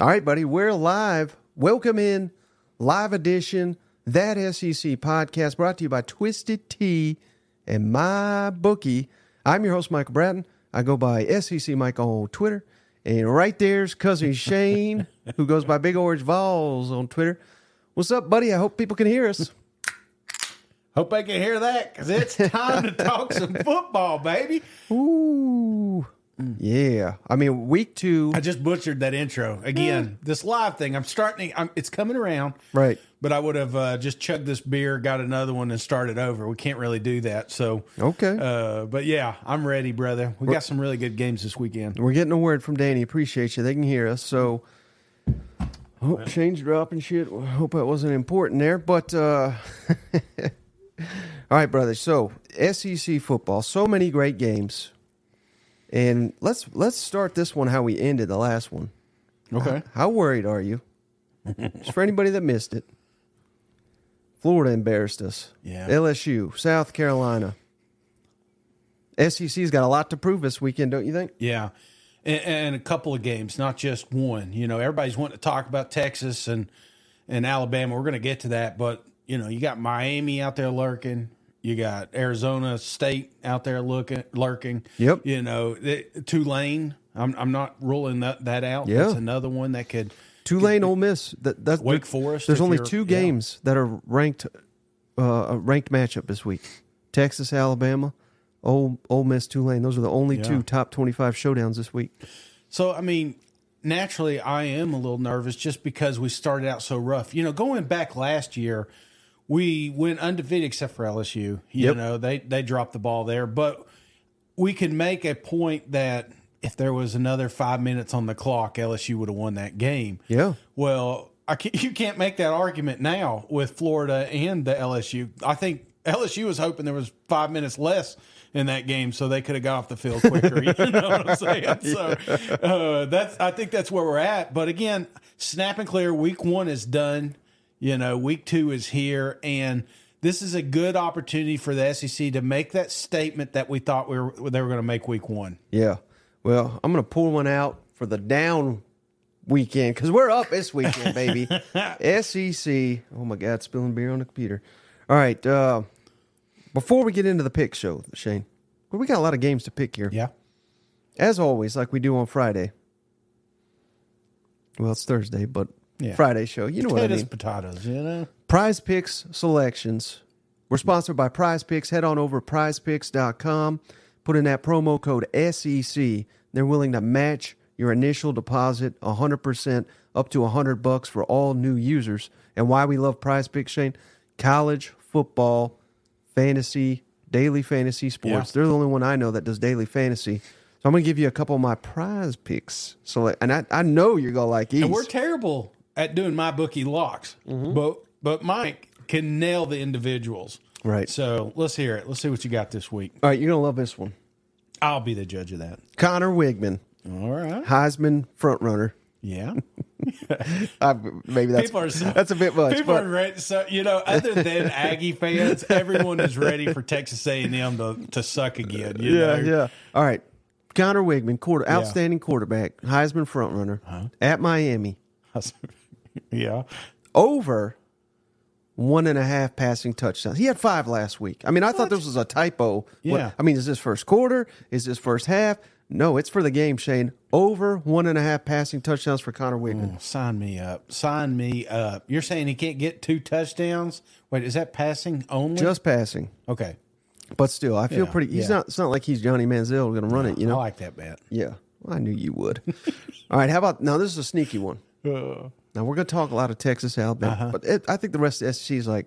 All right, buddy, we're live. Welcome in, live edition, That SEC podcast brought to you by Twisted Tea and My Bookie. I'm your host, Michael Bratton. I go by SEC Mike on Twitter. And right there's cousin Shane, who goes by Big Orange Vols on Twitter. What's up, buddy? I hope people can hear us. Hope I can hear that because it's time to talk some football, baby. Ooh. Yeah. I mean, week two. I just butchered that intro again. This live thing, I'm starting. I'm, it's coming around, Right. but I would have uh, just chugged this beer, got another one, and started over. We can't really do that. So, Okay. uh, but yeah, I'm ready, brother. We got some really good games this weekend. We're getting a word from Danny. Appreciate you. They can hear us. So, oh, Shane's dropping shit. I hope that wasn't important there. But, uh, all right, brother. So, SEC football, so many great games. And let's let's start this one how we ended the last one. Okay. How worried are you? Just for anybody that missed it. Florida embarrassed us. Yeah. LSU, South Carolina. SEC's got a lot to prove this weekend, don't you think? Yeah. And, and a couple of games, not just one. You know, everybody's wanting to talk about Texas and and Alabama. We're going to get to that, but you know, you got Miami out there lurking. You got Arizona State out there looking lurking. Yep. You know, the, Tulane. I'm I'm not ruling that that out. Yeah. That's another one that could. Tulane, Ole Miss. That, that's Wake Forest, There's only two yeah. games that are ranked, uh, a ranked matchup this week. Texas, Alabama, Ole, Ole Miss, Tulane. Those are the only Yeah. two top 25 showdowns this week. So I mean, naturally, I am a little nervous just because we started out so rough. You know, going back last year, we went undefeated except for LSU. You Yep. know, they they dropped the ball there, but we could make a point that if there was another five minutes on the clock, LSU would have won that game. Yeah. Well, I can't, you can't make that argument now with Florida and the LSU. I think LSU was hoping there was five minutes less in that game so they could have got off the field quicker. you know what I'm saying? So uh, that's I think that's where we're at. But again, snap and clear. Week one is done. You know, week two is here, and this is a good opportunity for the SEC to make that statement that we thought we were they were going to make week one. Yeah. Well, I'm going to pull one out for the down weekend because we're up this weekend, baby. SEC. Oh, my God, spilling beer on the computer. All right. Uh, before we get into the pick show, Shane, well, we got a lot of games to pick here. Yeah. As always, like we do on Friday. Well, it's Thursday, but Yeah. Friday show. You know what I Potatoes, mean. potatoes. You know. Prize Picks selections. We're sponsored by Prize Picks. Head on over to prizepicks.com. Put in that promo code SEC. They're willing to match your initial deposit 100% up to 100 bucks for all new users. And why we love Prize Picks, Shane? College football, fantasy, daily fantasy sports. Yeah. They're the only one I know that does daily fantasy. So I'm going to give you a couple of my prize picks. Select, and I, I know you're going to like these. And we're terrible at doing my bookie locks, Mm-hmm. but but Mike can nail the individuals. Right. So let's hear it. Let's see what you got this week. All right, you're going to love this one. I'll be the judge of that. Conner Weigman. All right. Heisman frontrunner. Yeah. I, maybe that's so, that's a bit much. People But are ready. So you know, other than Aggie fans, everyone is ready for Texas A and M to to suck again. You yeah, know? yeah. All right, Conner Weigman, quarter, outstanding quarterback, Heisman frontrunner Uh-huh. at Miami, yeah. over one and a half passing touchdowns. He had five last week. I mean, I thought this was a typo. What- Yeah. I mean, is this first quarter? Is this first half? No, it's for the game, Shane. Over one and a half passing touchdowns for Conner Weigman. Sign me up. Sign me up. You're saying he can't get two touchdowns? Wait, is that passing only? Just passing, okay. but still, I feel Yeah, pretty. He's yeah. not. It's not like he's Johnny Manziel going to run it. You know. I like that bet. Yeah, well, I knew you would. All right, how about now? This is a sneaky one. Uh. Now we're going to talk a lot of Texas, Alabama, Uh-huh. but it, I think the rest of the SEC is like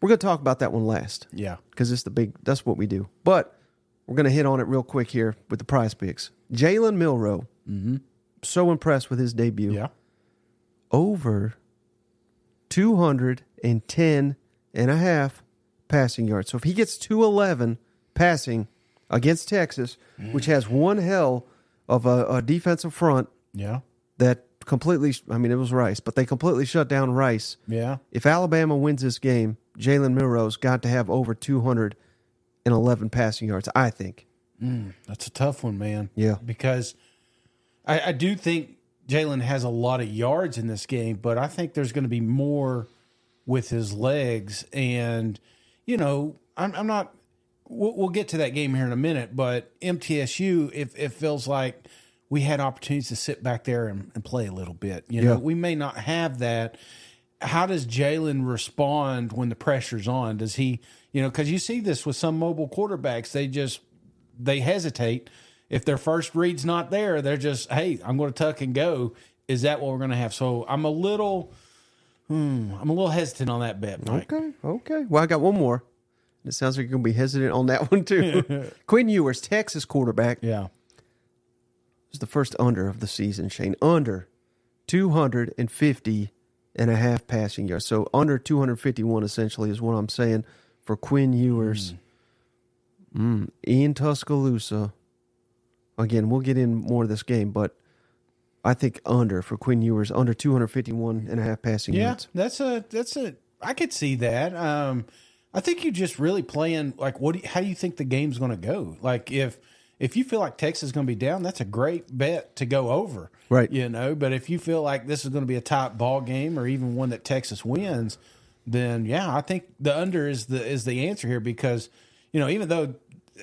we're going to talk about that one last Yeah. because it's the big. That's what we do. But we're going to hit on it real quick here with the prize picks. Jalen Milroe, so impressed with his debut. Mm-hmm. Yeah. Over 210 and a half passing yards. So if he gets 211 passing against Texas, which has one hell of a, a defensive front Yeah. that completely, I mean, it was Rice, but they completely shut down Rice. Yeah. If Alabama wins this game, Jalen Milroe's got to have over 211 passing yards, I think. Mm, that's a tough one, man. Yeah. Because I, I do think Jalen has a lot of yards in this game, but I think there's going to be more with his legs. And, you know, I'm, I'm not, we'll, we'll, get to that game here in a minute, but MTSU, if it feels like we had opportunities to sit back there and, and play a little bit, you know, we may not have that. How does Jalen respond when the pressure's on? Does he, you know, because you see this with some mobile quarterbacks, they just, they hesitate if their first read's not there, they're just, hey, I'm going to tuck and go. Is that what we're going to have? So I'm a little, hmm, I'm a little hesitant on that bet. Mike. Okay, okay. Well, I got one more. It sounds like you're going to be hesitant on that one too. Quinn Ewers, Texas quarterback. Yeah, is the first under of the season. Shane under 250 and a half passing yards. So under 251 essentially is what I'm saying for Quinn Ewers. Mm. Mm. in Tuscaloosa Again, we'll get in more of this game, but I think under for Quinn Ewers, under 251 and a half passing yeah, yards. that's a that's a I could see that. Um, I think you just really playing like what? Do you, how do you think the game's going to go? Like if if you feel like Texas is going to be down, that's a great bet to go over, right? You know, but if you feel like this is going to be a tight ball game or even one that Texas wins, then yeah, I think the under is the is the answer here because you know even though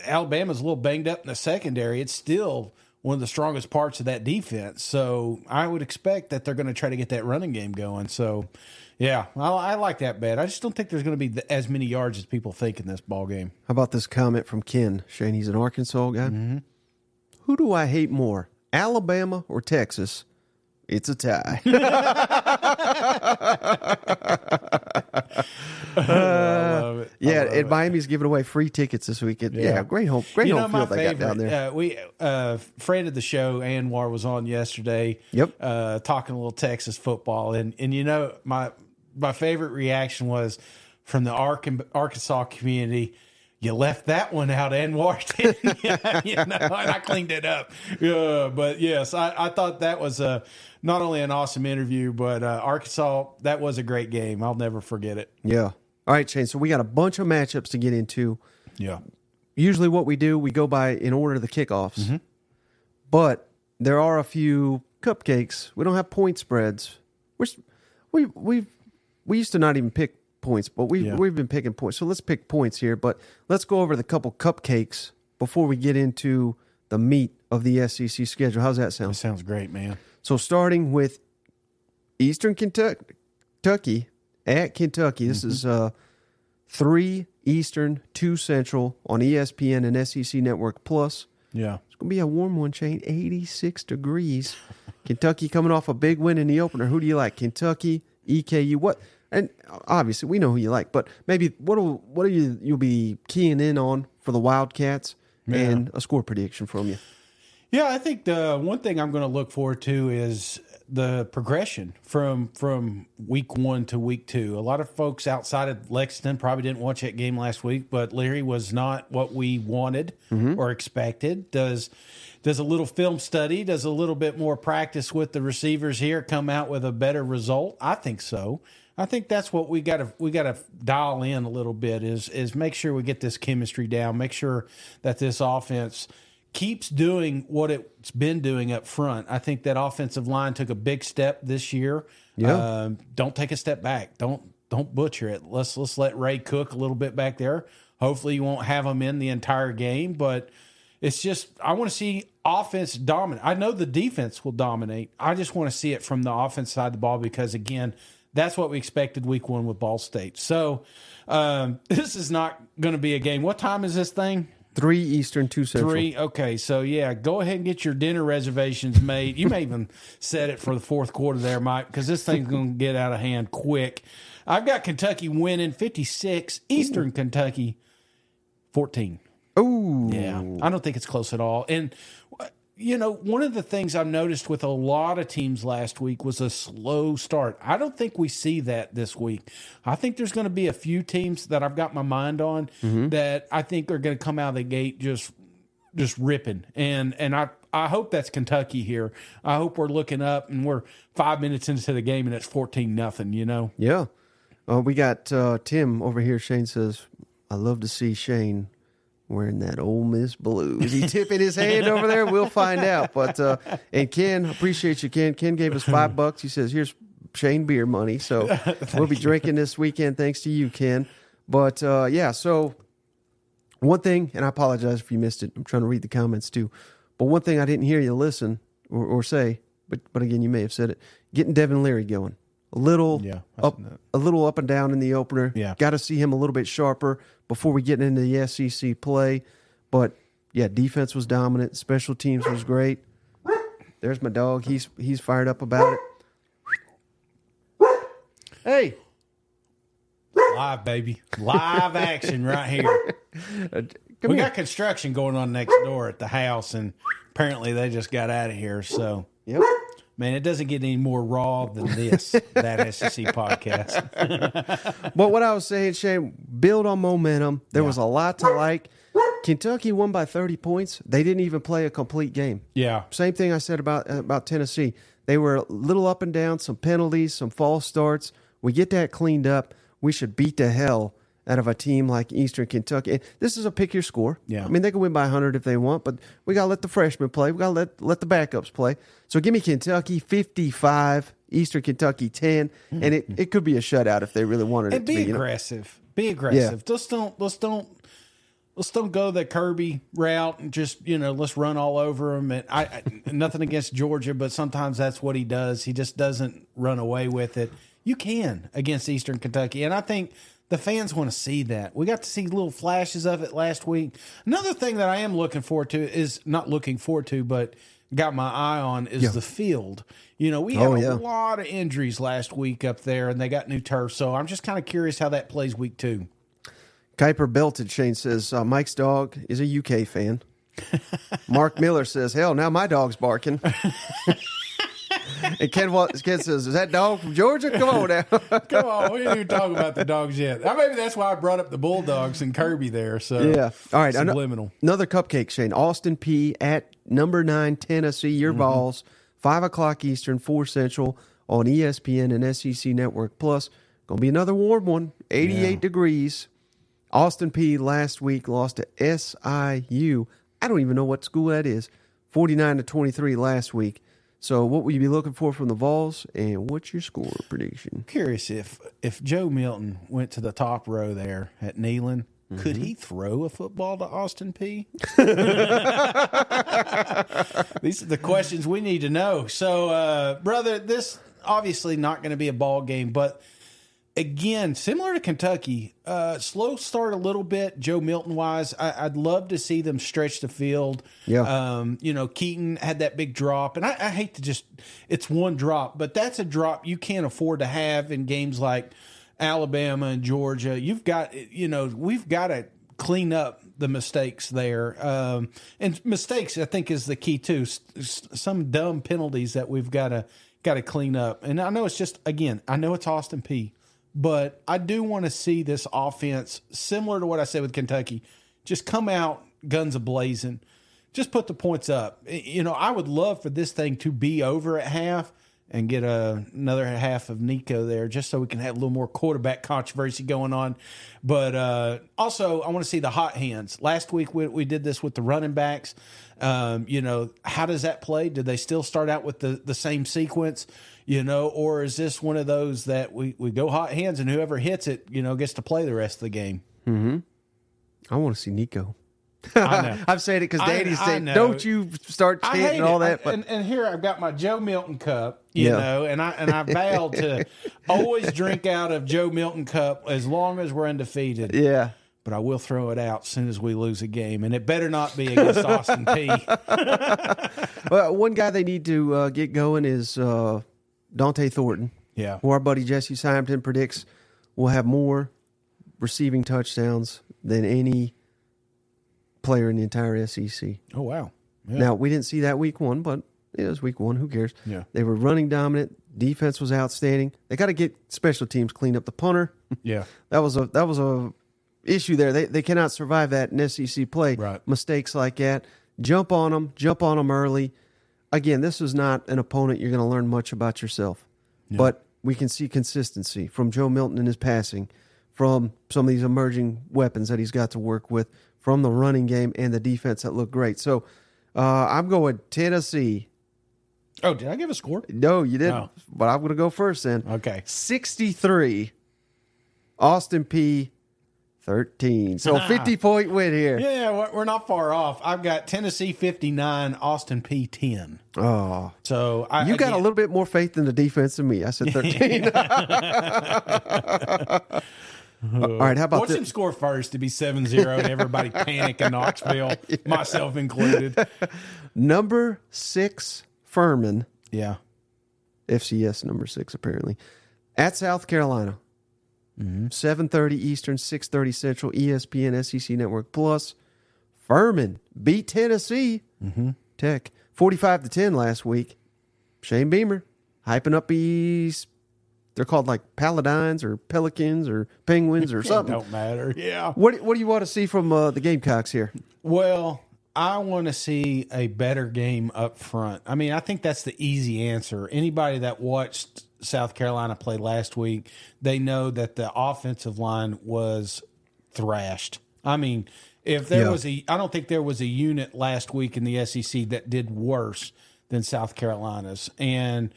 Alabama's a little banged up in the secondary. It's still one of the strongest parts of that defense. So I would expect that they're going to try to get that running game going. So, yeah, I, I like that bet. I just don't think there's going to be as many yards as people think in this ball game. How about this comment from Ken Shane? He's an Arkansas guy. Mm-hmm. Who do I hate more, Alabama or Texas? It's a tie. uh, yeah, and Miami's giving away free tickets this weekend. Yeah, yeah great home, great you home know, field they got down there. Uh, we uh, friend of the show, Anwar was on yesterday. Yep, uh, talking a little Texas football, and and you know my my favorite reaction was from the Arkansas community you left that one out and washed it. you know, and I cleaned it up. Yeah, but yes, I, I thought that was a not only an awesome interview, but uh, Arkansas. That was a great game. I'll never forget it. Yeah. All right, Shane. So we got a bunch of matchups to get into. Yeah. Usually, what we do, we go by in order of the kickoffs. Mm-hmm. But there are a few cupcakes. We don't have point spreads. We're we we we used to not even pick points, but we yeah. we've been picking points. So let's pick points here. But let's go over the couple cupcakes before we get into the meat of the SEC schedule. How's that sound? That sounds great, man. So starting with Eastern Kentucky at Kentucky. This mm-hmm. is uh, three Eastern, two Central on ESPN and SEC Network Plus. Yeah, it's gonna be a warm one, Shane. Eighty-six degrees. Kentucky coming off a big win in the opener. Who do you like? Kentucky, EKU. What? And obviously we know who you like, but maybe what will what do you you'll be keying in on for the Wildcats yeah. and a score prediction from you. Yeah, I think the one thing I'm going to look forward to is the progression from from week one to week two. A lot of folks outside of Lexington probably didn't watch that game last week, but Leary was not what we wanted mm-hmm. or expected. Does does a little film study, does a little bit more practice with the receivers here come out with a better result? I think so. I think that's what we got to we got to dial in a little bit is is make sure we get this chemistry down, make sure that this offense keeps doing what it's been doing up front. I think that offensive line took a big step this year. Yeah. Uh, don't take a step back. Don't don't butcher it. Let's let's let Ray cook a little bit back there. Hopefully, you won't have him in the entire game, but it's just I want to see offense dominate. I know the defense will dominate. I just want to see it from the offense side of the ball because again, that's what we expected week one with Ball State. So um, this is not going to be a game. What time is this thing? Three Eastern, two Central. Three. Okay, so yeah, go ahead and get your dinner reservations made. You may even set it for the fourth quarter there, Mike, because this thing's going to get out of hand quick. I've got Kentucky winning fifty six, Eastern. Kentucky fourteen. Oh, yeah. I don't think it's close at all. And you know, one of the things I've noticed with a lot of teams last week was a slow start. I don't think we see that this week. I think there's going to be a few teams that I've got my mind on mm-hmm. that I think are going to come out of the gate just just ripping. And and I I hope that's Kentucky here. I hope we're looking up and we're 5 minutes into the game and it's 14 nothing, you know. Yeah. Uh, we got uh, Tim over here Shane says I love to see Shane wearing that Ole Miss blue. Is he tipping his hand over there? We'll find out. But uh, and Ken, appreciate you, Ken. Ken gave us five bucks. He says, "Here's Shane beer money." So we'll be drinking this weekend, thanks to you, Ken. But uh, yeah, so one thing, and I apologize if you missed it. I'm trying to read the comments too. But one thing I didn't hear you listen or, or say, but but again, you may have said it. Getting Devin Leary going a little Yeah, up, a little up and down in the opener. Yeah. got to see him a little bit sharper before we get into the SEC play. But yeah, defense was dominant. Special teams was great. There's my dog. He's he's fired up about it. Hey, Live, baby. Live action right here. come we here. got construction going on next door at the house, and apparently they just got out of here. So, Yep. Man, it doesn't get any more raw than this, that SEC podcast. But what I was saying, Shane, build on momentum. There was a lot to like. Kentucky won by 30 points. They didn't even play a complete game. Yeah. Same thing I said about uh, about Tennessee. They were a little up and down, some penalties, some false starts. We get that cleaned up. We should beat the hell out of a team like Eastern Kentucky. This is a pick your score. Yeah. I mean they can win by 100 if they want, but we got to let the freshmen play. We got to let let the backups play. So give me Kentucky 55, Eastern Kentucky 10, and it, it could be a shutout if they really wanted it and to be be. you know? aggressive. Be aggressive. Just don't. Let's don't. Let's don't go the Kirby route and just you know let's run all over him. And I, I nothing against Georgia, but sometimes that's what he does. He just doesn't run away with it. You can against Eastern Kentucky, and I think the fans want to see that. We got to see little flashes of it last week. Another thing that I am looking forward to is not looking forward to, but got my eye on is the field. You know, we had Oh, a yeah. lot of injuries last week up there, and they got new turf. So I'm just kind of curious how that plays week two. Kuiper Belted Shane says uh, Mike's dog is a UK fan. Mark Miller says, "Hell, now my dog's barking." and Ken, Ken says, "Is that dog from Georgia? Come on now." Come on, we didn't even talk about the dogs yet. Maybe that's why I brought up the Bulldogs and Kirby there. So yeah. All right. subliminal. Another cupcake, Shane. Austin Peay at number nine Tennessee. Your Mm-hmm. balls. Five o'clock Eastern, four Central on ESPN and SEC Network Plus. Gonna be another warm one. Eighty-eight Yeah. degrees. Austin Peay last week lost to SIU. I don't even know what school that is. 49 to 23 last week. So what will you be looking for from the Vols and what's your score prediction? Curious if if Joe Milton went to the top row there at Neyland, could Mm-hmm. he throw a football to Austin Peay? These are the questions we need to know. So, uh, brother, this obviously not going to be a ball game, but again, similar to Kentucky, uh, slow start a little bit. Joe Milton wise, I, I'd love to see them stretch the field. Yeah. Um, you know, Keaton had that big drop, and I, I hate to just it's one drop, but that's a drop you can't afford to have in games like Alabama and Georgia. You've got you know we've got to clean up the mistakes there, um, and mistakes I think is the key too. S- some dumb penalties that we've got to got to clean up, and I know it's just again I know it's Austin Peay. But I do want to see this offense, similar to what I said with Kentucky, just come out guns a blazing, just put the points up. You know, I would love for this thing to be over at half and get a, another half of Nico there, just so we can have a little more quarterback controversy going on. But uh, also, I want to see the hot hands. Last week we, we did this with the running backs. Um, you know, how does that play? Did they still start out with the, the same sequence? You know, or is this one of those that we, we go hot hands and whoever hits it, you know, gets to play the rest of the game? Hmm. I want to see Nico. I know. I'm saying it because I- I saying, know. don't you start chanting all that. But and, and here I've got my Joe Milton cup, you Yeah. know, and I and I vowed to always drink out of Joe Milton cup as long as we're undefeated. yeah. But I will throw it out as soon as we lose a game, and it better not be against Austin Peay. Well, one guy they need to uh, get going is uh, Dont'e Thornton, Yeah, who our buddy Jesse Simonton predicts will have more receiving touchdowns than any player in the entire SEC. Oh wow. Yeah. Now, we didn't see that week one, but it was week one. Who cares? Yeah. They were running dominant. Defense was outstanding. They got to get special teams cleaned up. The punter, yeah. that was a that was a issue there. They they cannot survive that in SEC play. Right. Mistakes like that. Jump on them. Jump on them early. Again, this is not an opponent you're going to learn much about yourself, but we can see consistency from Joe Milton in his passing, from some of these emerging weapons that he's got to work with, from the running game and the defense that looked great. So uh, I'm going Tennessee. Oh, did I give a score? No, you didn't. No. But I'm going to go first then. Okay. 63. Austin Peay 13. So 50 point win here. Yeah, we're- we're not far off. I've got Tennessee 59, Austin Peay 10. Oh, So I, you got a little bit more faith in the defense than me. I said 13. Mm-hmm. All right, how about Watch this? them score first to be 7 0 and everybody panic in Knoxville, myself included. Number six, Furman. Yeah. FCS number six, apparently. At South Carolina. Mm-hmm. 7.30 Eastern, 6.30 Central, ESPN, SEC Network Plus. Furman beat Tennessee mm-hmm. Tech 45 to 10 last week. Shane Beamer hyping up these. They're called like Paladines or Pelicans or Penguins or something. Don't matter. Yeah. What What do you want to see from uh, the Gamecocks here? Well, I want to see a better game up front. I mean, I think that's the easy answer. Anybody that watched South Carolina play last week, they know that the offensive line was thrashed. I mean, if there Yeah. was a, I don't think there was a unit last week in the SEC that did worse than South Carolina's. And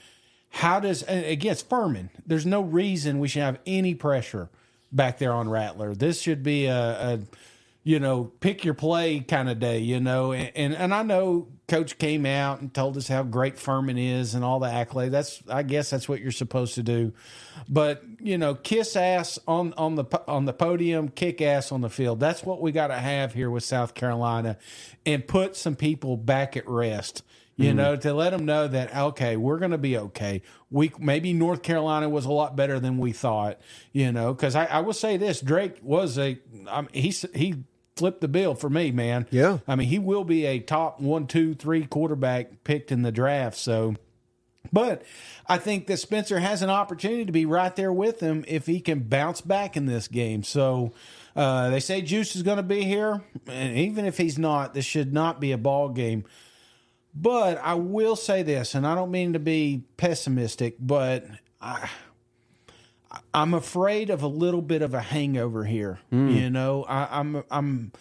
how does, again, it's Furman. There's no reason we should have any pressure back there on Rattler. This should be a, a you know, pick your play kind of day, you know. And, and and I know coach came out and told us how great Furman is and all the accolades. That's I guess that's what you're supposed to do. But, you know, kiss ass on on the on the podium, kick ass on the field. That's what we got to have here with South Carolina and put some people back at rest. You know, to let them know that okay, we're going to be okay. We maybe North Carolina was a lot better than we thought. You know, because I, I will say this: Drake was a, I mean, he he flipped the bill for me, man. Yeah. I mean, he will be a top one, two, three quarterback picked in the draft. So, but I think that Spencer has an opportunity to be right there with him if he can bounce back in this game. So. Uh, they say Juice is going to be here, and even if he's not, this should not be a ball game. But I will say this, and I don't mean to be pessimistic, but I, I'm afraid of a little bit of a hangover here. Hmm. You know, I, I'm I'm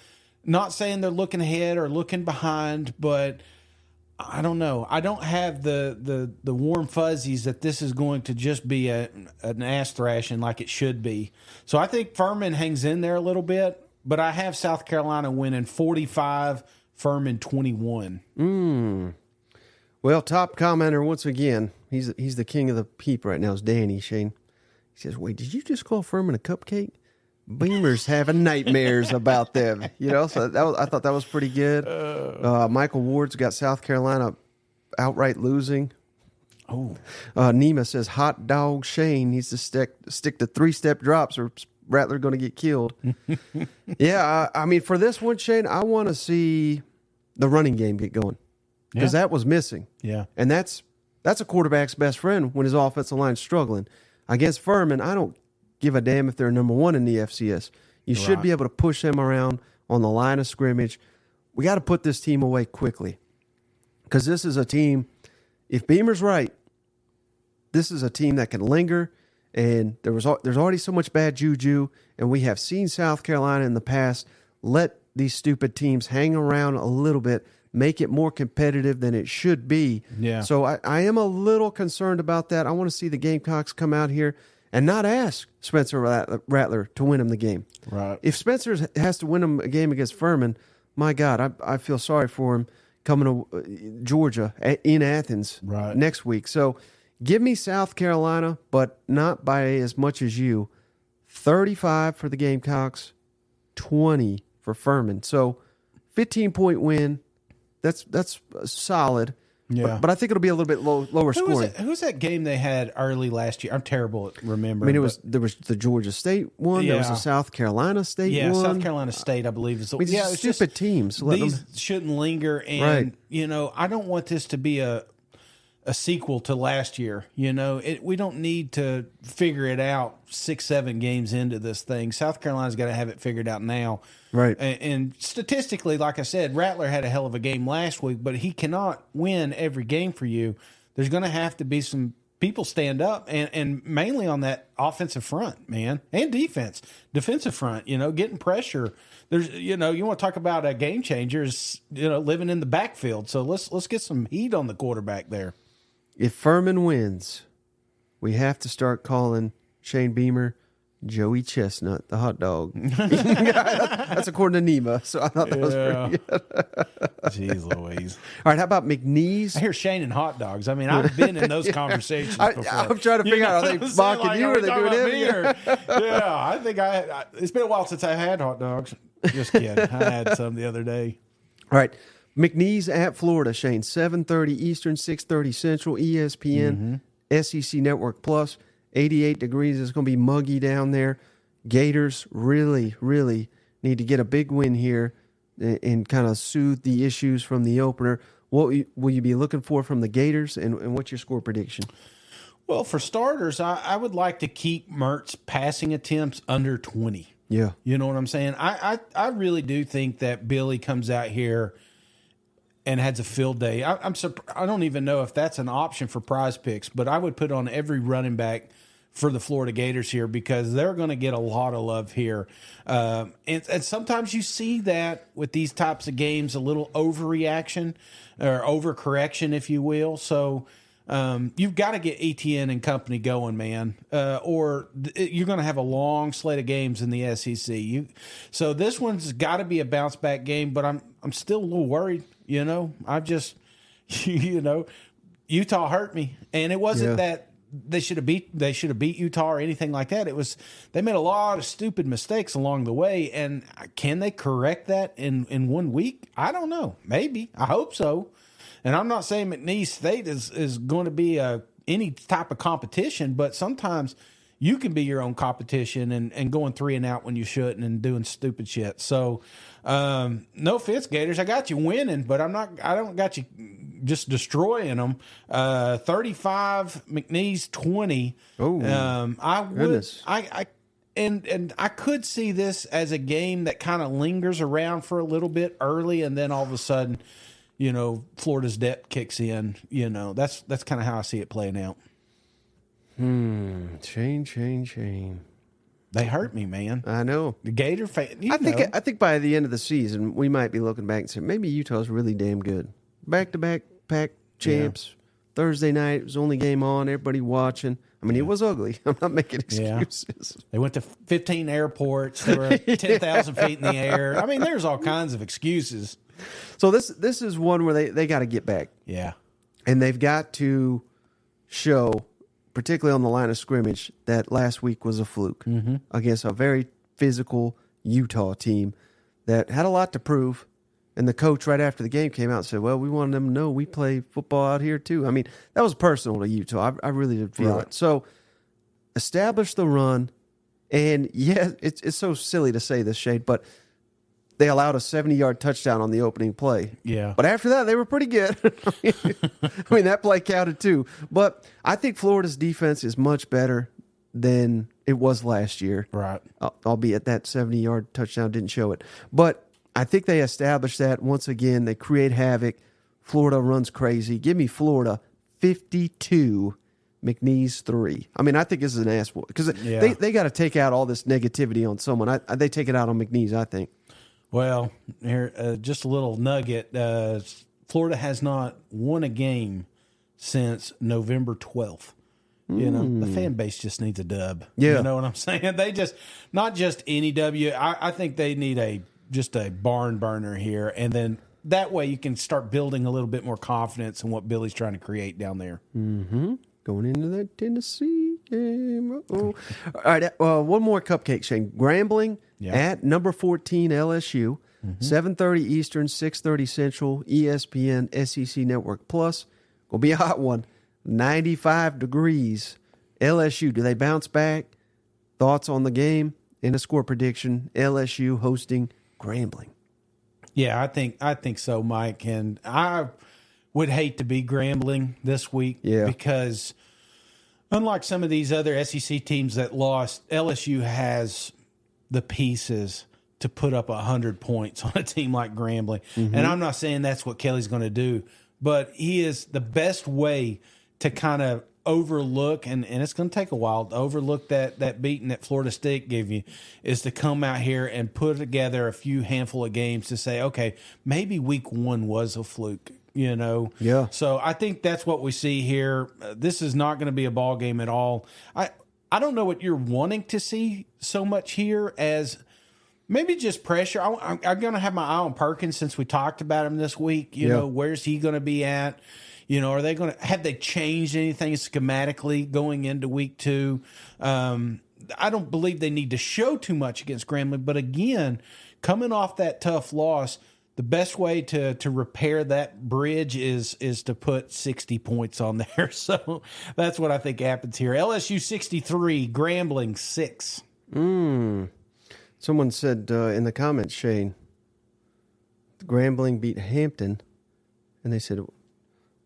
not saying they're looking ahead or looking behind, but I don't know. I don't have the the the warm fuzzies that this is going to just be a an ass thrashing like it should be. So I think Furman hangs in there a little bit, but I have South Carolina winning 45, Furman 21. Well, top commenter once again. He's he's the king of the peep right now. Is Danny Shane? He says, "Wait, did you just call Furman a cupcake?" Beamer's having nightmares about them. You know, so that was I thought that was pretty good. Uh, Michael Ward's got South Carolina outright losing. Oh, Uh, Nima says, "Hot dog Shane needs to stick stick to three step drops, or Rattler going to get killed." yeah, I, I mean, for this one, Shane, I want to see the running game get going because Yeah. that was missing. yeah. And that's that's a quarterback's best friend when his offensive line's struggling. Against Furman, I don't give a damn if they're number one in the FCS. You should be able to push them around on the line of scrimmage. We got to put this team away quickly because this is a team. If Beamer's right, this is a team that can linger. And there was al- there's already so much bad juju, and we have seen South Carolina in the past let these stupid teams hang around a little bit, make it more competitive than it should be. Yeah. So I, I am a little concerned about that. I want to see the Gamecocks come out here and not ask Spencer Rattler, Rattler to win them the game. Right. If Spencer has to win them a game against Furman, my God, I, I feel sorry for him coming to Georgia in Athens Right. next week. So give me South Carolina, but not by as much as you. 35 for the Gamecocks, 20 for Furman. So 15 point win. That's that's solid. Yeah. But, but I think it'll be a little bit low, lower Who scoring. that, who that game they had early last year? I'm terrible at remembering. I mean, it was there was the Georgia State one. There was Yeah. the South Carolina State yeah, one. South Carolina State, I believe. Is the, I mean, yeah, it's just- stupid teams. Let these them- shouldn't linger, and Right. you know, I don't want this to be a a sequel to last year. You know, it, we don't need to figure it out six, seven games into this thing. South Carolina's got to have it figured out now. Right. And, and statistically, like I said, Rattler had a hell of a game last week, but he cannot win every game for you. There's going to have to be some people stand up and, and mainly on that offensive front, man, and defense, defensive front, you know, getting pressure. There's, you know, you want to talk about a game changers, you know, living in the backfield. So let's, let's get some heat on the quarterback there. If Furman wins, we have to start calling Shane Beamer Joey Chestnut, the hot dog. That's according to Nima. So I thought that was pretty good. Jeez Louise. All right, how about McNeese? I hear Shane and hot dogs. I mean, I've been in those conversations I, before. I'm trying to figure out are they what I'm saying? mocking Like, you or we they doing it? him? me or- yeah, I think I, I. It's been a while since I had hot dogs. Just kidding. I had some the other day. All right. McNeese at Florida, Shane. 7.30 Eastern, 6.30 Central, ESPN, mm-hmm. SEC Network Plus. 88 degrees. It's going to be muggy down there. Gators really, really need to get a big win here and, and kind of soothe the issues from the opener. What will you be looking for from the Gators, and, and what's your score prediction? Well, for starters, I, I would like to keep Mertz passing attempts under twenty. Yeah. You know what I'm saying? I, I, I really do think that Billy comes out here and has a field day. I, I'm surp- I don't even know if that's an option for prize picks, but I would put on every running back for the Florida Gators here because they're going to get a lot of love here. Um, and, and sometimes you see that with these types of games, a little overreaction or overcorrection, if you will. So um, you've got to get Etienne and company going, man, uh, or th- you're going to have a long slate of games in the SEC. You, so this one's got to be a bounce back game, but I'm I'm still a little worried. You know, I've just you know Utah hurt me, and it wasn't Yeah. that they should have beat they should have beat Utah or anything like that. It was they made a lot of stupid mistakes along the way, and can they correct that in in one week? I don't know. Maybe I hope so. And I'm not saying McNeese State is is going to be a any type of competition, but sometimes you can be your own competition and, and going three and out when you shouldn't and doing stupid shit. So, um, no offense, Gators. I got you winning, but I'm not. I don't got you just destroying them. Uh, 35, McNeese 20. Oh, um, I would. goodness. I, I and and I could see this as a game that kind of lingers around for a little bit early, and then all of a sudden, you know, Florida's depth kicks in. You know, that's that's kind of how I see it playing out. Hmm, Shane, Shane, Shane. They hurt me, man. I know. The Gator fan. I think know. I think by the end of the season we might be looking back and saying maybe Utah's really damn good. Back to back Pac champs. Thursday night it was the only game on. Everybody watching. I mean, it was ugly. I'm not making Yeah. excuses. They went to 15 airports. They were 10,000 feet in the air. I mean, there's all kinds of excuses. So this this is one where they they got to get back Yeah. and they've got to show, particularly on the line of scrimmage, that last week was a fluke mm-hmm. against a very physical Utah team that had a lot to prove. And the coach, right after the game, came out and said, "Well, we wanted them to know we play football out here too." I mean, that was personal to Utah. I, I really did feel Right. it. So, establish the run, and yeah, it's it's so silly to say this, Shade, but they allowed a seventy-yard touchdown on the opening play. Yeah. But after that, they were pretty good. I mean, that play counted too. But I think Florida's defense is much better than it was last year. Right. Al- Albeit that 70 yard touchdown didn't show it. But I think they established that once again. They create havoc. Florida runs crazy. Give me Florida 52, McNeese 3. I mean, I think this is an ass because Yeah. they, they got to take out all this negativity on someone. I, I- they take it out on McNeese, I think. Well, here, uh, just a little nugget. Uh, Florida has not won a game since November 12th. You know, the fan base just needs a dub. Yeah. You know what I'm saying? They just, not just any W. I, I think they need a, just a barn burner here. And then that way you can start building a little bit more confidence in what Billy's trying to create down there. Going into that Tennessee game. Uh-oh. All right. Uh, one more cupcake, Shane. Grambling Yeah. at number 14 LSU. Mm-hmm. 7.30 Eastern, 6.30 Central, ESPN, SEC Network Plus. Gonna be a hot one. 95 degrees. LSU, do they bounce back? Thoughts on the game? And a score prediction. LSU hosting Grambling. Yeah, I think I think so, Mike. And I would hate to be grambling this week Yeah. because unlike some of these other SEC teams that lost, LSU has the pieces to put up hundred points on a team like Grambling. And I'm not saying that's what Kelly's going to do, but he is the best way to kind of overlook, and, and it's going to take a while to overlook that that beating that Florida State gave you, is to come out here and put together a few handful of games to say, okay, maybe week one was a fluke. You know, Yeah. So I think that's what we see here. Uh, this is not going to be a ball game at all. I I don't know what you're wanting to see so much here as maybe just pressure. I, I'm, I'm going to have my eye on Perkins since we talked about him this week. You Yeah. know, where's he going to be at? You know, are they going to have they changed anything schematically going into week two? Um, I don't believe they need to show too much against Grambling, but again, coming off that tough loss, the best way to to repair that bridge is is to put 60 points on there. So that's what I think happens here. LSU 63, Grambling 6. Someone said uh, in the comments, Shane, Grambling beat Hampton, and they said,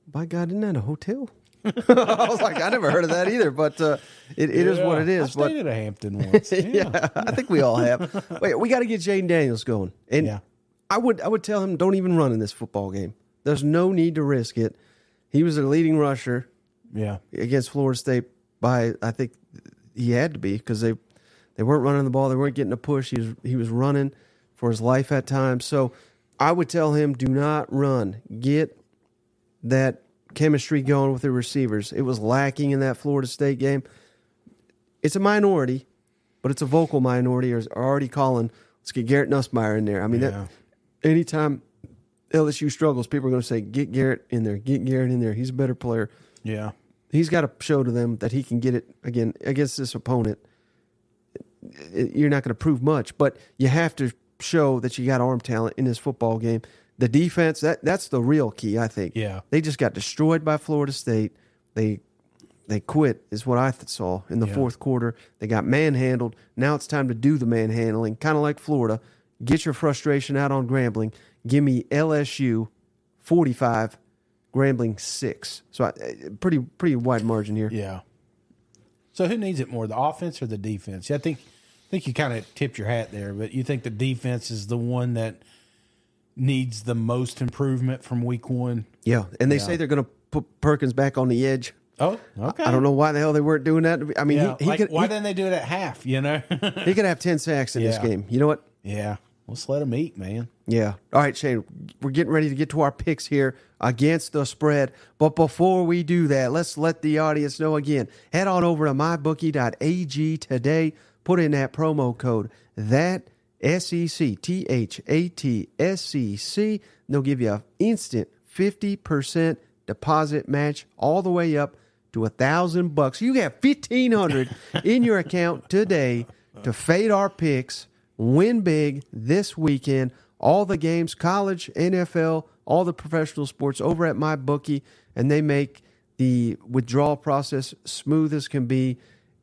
"By God, isn't that a hotel?" I was like, I never heard of that either, but uh, it, it is what it is. I is. But stayed at a Hampton once. Yeah. yeah, I think we all have. Wait, we got to get Jayden Daniels going, and Yeah. I would I would tell him don't even run in this football game. There's no need to risk it. He was a leading rusher yeah. against Florida State by I think he had to be because they they weren't running the ball, they weren't getting a push. He was he was running for his life at times. So I would tell him do not run. Get that chemistry going with the receivers. It was lacking in that Florida State game. It's a minority, but it's a vocal minority. Or already calling. Let's get Garrett Nussmeier in there. I mean, Yeah. that, anytime LSU struggles, people are going to say, "Get Garrett in there. Get Garrett in there. He's a better player." Yeah. he's got to show to them that he can get it again against this opponent. You're not going to prove much, but you have to show that you got arm talent in this football game. The defense that that's the real key, I think. Yeah. they just got destroyed by Florida State. They they quit is what I saw in the Yeah. fourth quarter. They got manhandled. Now it's time to do the manhandling, kind of like Florida. Get your frustration out on Grambling. Give me LSU 45, Grambling 6. So I, pretty pretty wide margin here. Yeah. So who needs it more, the offense or the defense? I think I think you kind of tipped your hat there, but you think the defense is the one that needs the most improvement from week one. Yeah, and they Yeah. say they're going to put Perkins back on the edge. Oh, okay. I don't know why the hell they weren't doing that. I mean, Yeah, he, he like, could why he, didn't they do it at half? You know? he could have 10 sacks in this game. You know what? yeah. Let's let them eat, man. Yeah. All right, Shane, we're getting ready to get to our picks here against the spread. But before we do that, let's let the audience know again. Head on over to mybookie.ag today. Put in that promo code that S E C T H A T S E C. They'll give you an instant 50% deposit match all the way up to a thousand bucks. You have fifteen hundred in your account today to fade our picks, win big this weekend. All the games, college, NFL, all the professional sports over at my bookie, and they make the withdrawal process smooth as can be.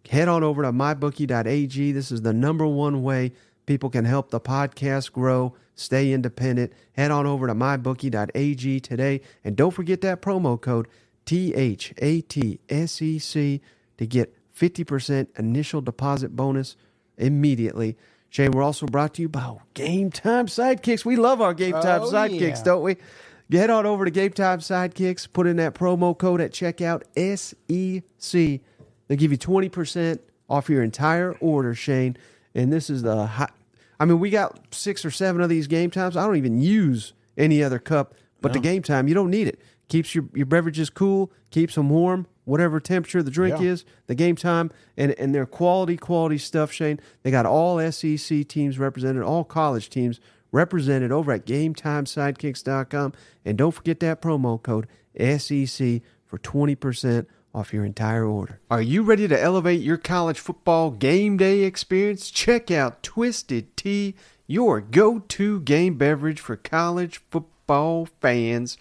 Head on over to mybookie.ag. This is the number one way people can help the podcast grow, stay independent. Head on over to mybookie.ag today. And don't forget that promo code THATSEC to get 50% initial deposit bonus immediately. Shane, we're also brought to you by Game Time Sidekicks. We love our Game Time Oh, Sidekicks, yeah. don't we? Head on over to Game Time Sidekicks, put in that promo code at checkout SEC. They'll give you 20% off your entire order, Shane. And this is the hot. I mean, we got six or seven of these game times. I don't even use any other cup, but the game time, you don't need it. Keeps your, your beverages cool, keeps them warm, whatever temperature the drink Yeah. is, the game time, and, and they're quality, quality stuff, Shane. They got all SEC teams represented, all college teams represented over at GameTimeSidekicks.com. And don't forget that promo code SEC for 20% off your entire order. Are you ready to elevate your college football game day experience? Check out Twisted Tea, your go to game beverage for college football fans.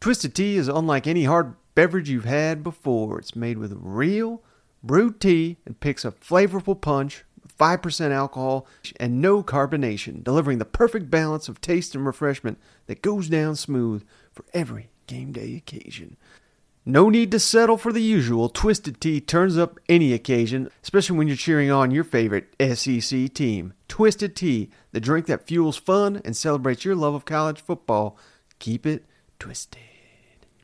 Twisted Tea is unlike any hard beverage you've had before. It's made with real brewed tea and picks a flavorful punch with 5% alcohol and no carbonation, delivering the perfect balance of taste and refreshment that goes down smooth for every game day occasion. No need to settle for the usual. Twisted Tea turns up any occasion, especially when you're cheering on your favorite SEC team. Twisted Tea, the drink that fuels fun and celebrates your love of college football. Keep it twisted.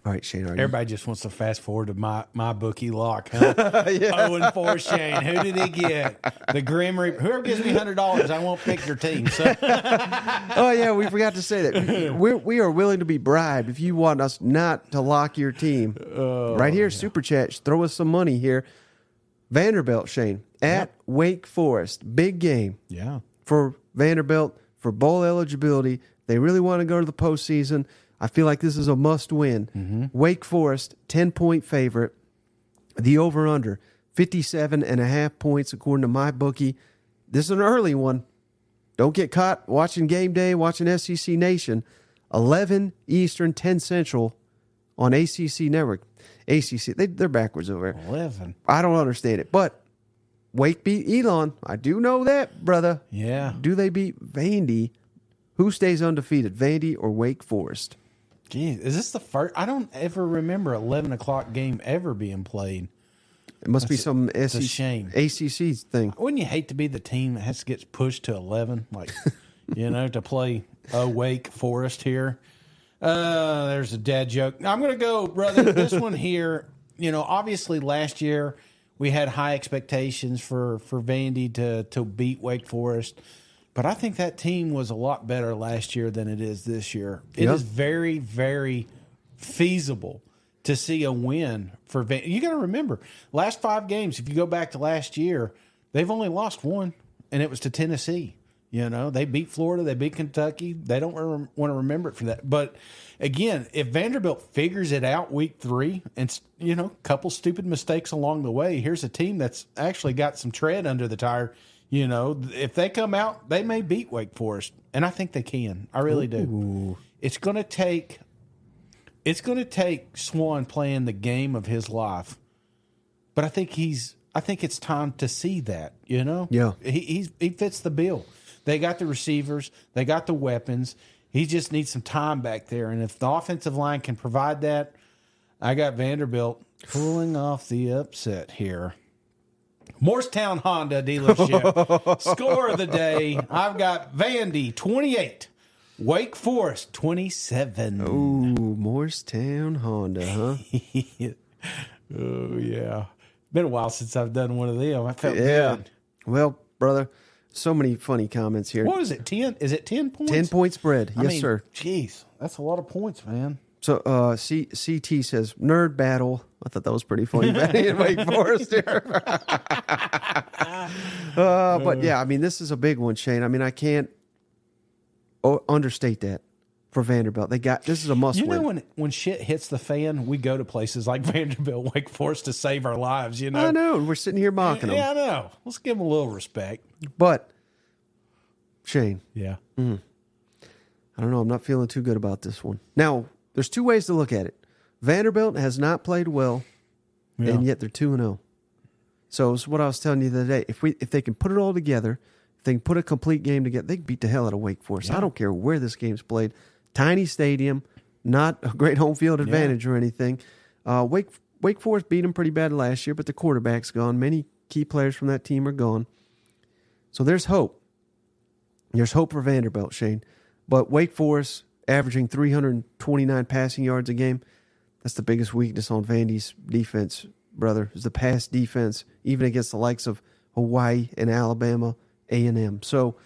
All right, Shane. Are you? Everybody just wants to fast forward to my my bookie lock. Huh? Oh, and four Shane. Who did he get? The Grim Reaper. Whoever gives me hundred dollars, I won't pick your team. So Oh yeah, we forgot to say that. We're, we are willing to be bribed if you want us not to lock your team. Oh, right here, super chat. Throw us some money here. Vanderbilt, Shane at Wake Forest, big game yeah, for Vanderbilt for bowl eligibility. They really want to go to the postseason. I feel like this is a must win. Mm-hmm. Wake Forest, 10 point favorite. The over under, 57 and a half points, according to my bookie. This is an early one. Don't get caught watching game day, watching SEC Nation. 11 Eastern, 10 Central on ACC Network. ACC, they, they're backwards over there. eleven. I don't understand it. But Wake beat Elon. I do know that, brother. Yeah, Do they beat Vandy? Who stays undefeated, Vandy or Wake Forest? Geez, is this the first? I don't ever remember eleven o'clock game ever being played. It must be some a SEC, shame. ACC thing. Wouldn't you hate to be the team that has to get pushed to eleven, like you know, to play a Wake Forest here? Uh, there's a dad joke. I'm going to go, brother. This one here, you know, obviously last year we had high expectations for for Vandy to to beat Wake Forest, but I think that team was a lot better last year than it is this year. It is Yeah. very very feasible to see a win for Van. You got to remember, last five games. If you go back to last year, they've only lost one, and it was to Tennessee. You know, they beat Florida, they beat Kentucky. They don't rem- want to remember it for that. But again, if Vanderbilt figures it out week three, and you know, a couple stupid mistakes along the way, here's a team that's actually got some tread under the tire. You know, if they come out, they may beat Wake Forest, and I think they can. I really do. It's going to take it's going to take Swann playing the game of his life, but I think he's. I think it's time to see that. You know, Yeah. he he's, he fits the bill. They got the receivers, they got the weapons. He just needs some time back there, and if the offensive line can provide that, I got Vanderbilt pulling off the upset here. Morristown Honda dealership. Score of the day. I've got Vandy 28, Wake Forest 27. Ooh, Morristown Honda, huh? Oh yeah, been a while since I've done one of them. I felt yeah. good. Well, brother, so many funny comments here. What is it? Ten? Is it ten points? 10 point spread. I Yes, mean, sir. Jeez, that's a lot of points, man. So uh, C- CT says nerd battle. I thought that was pretty funny. Wake Forest here. uh, but yeah, I mean, this is a big one, Shane. I mean, I can't oh, understate that for Vanderbilt. They got this is a must You win. know when when shit hits the fan, we go to places like Vanderbilt, Wake Forest to save our lives. You know. I know we're sitting here mocking them, Yeah, I know. Let's give them a little respect. but Shane, Yeah. I don't know. I'm not feeling too good about this one. Now, there's two ways to look at it. Vanderbilt has not played well, Yeah. and yet they're two and zero. So it's what I was telling you the other day. If we if they can put it all together, if they can put a complete game together, they can beat the hell out of Wake Forest. I don't care where this game's played. Tiny stadium, not a great home field advantage or anything. Uh, Wake Wake Forest beat them pretty bad last year, but the quarterback's gone. Many key players from that team are gone. So there's hope. There's hope for Vanderbilt, Shane. But Wake Forest averaging 329 passing yards a game. That's the biggest weakness on Vandy's defense, brother. Is the pass defense, even against the likes of Hawaii and Alabama, A and M. So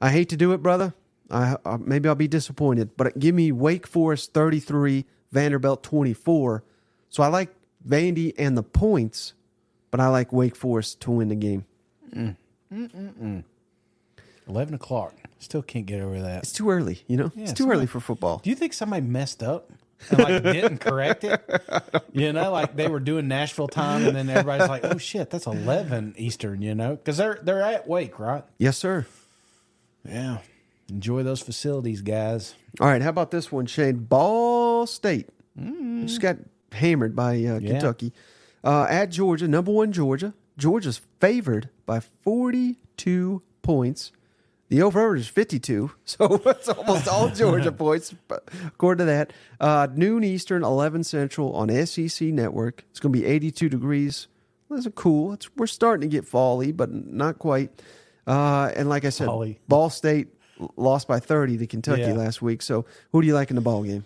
I hate to do it, brother. I, I maybe I'll be disappointed, but give me Wake Forest 33, Vanderbilt 24. So I like Vandy and the points, but I like Wake Forest to win the game. Mm. Mm, mm, Eleven o'clock. Still can't get over that. It's too early, you know. it's too somebody- early for football. Do you think somebody messed up and like didn't correct it? You know, like they were doing Nashville time, and then everybody's like, "Oh shit, that's eleven Eastern." You know, because they're they're at Wake, right? Yes, sir. Yeah. Enjoy those facilities, guys. All right, how about this one, Shane? Ball State just got hammered by uh, Kentucky uh, at Georgia, number one Georgia. Georgia's favored by forty-two points. The over is fifty-two, so it's almost all Georgia points according to that. Uh, noon Eastern, eleven Central on SEC Network. It's going to be eighty-two degrees. That's cool. It's, we're starting to get fally, but not quite. Uh, and like I said, Fall-y. Ball State lost by 30 to Kentucky Yeah. last week. So who do you like in the ball game?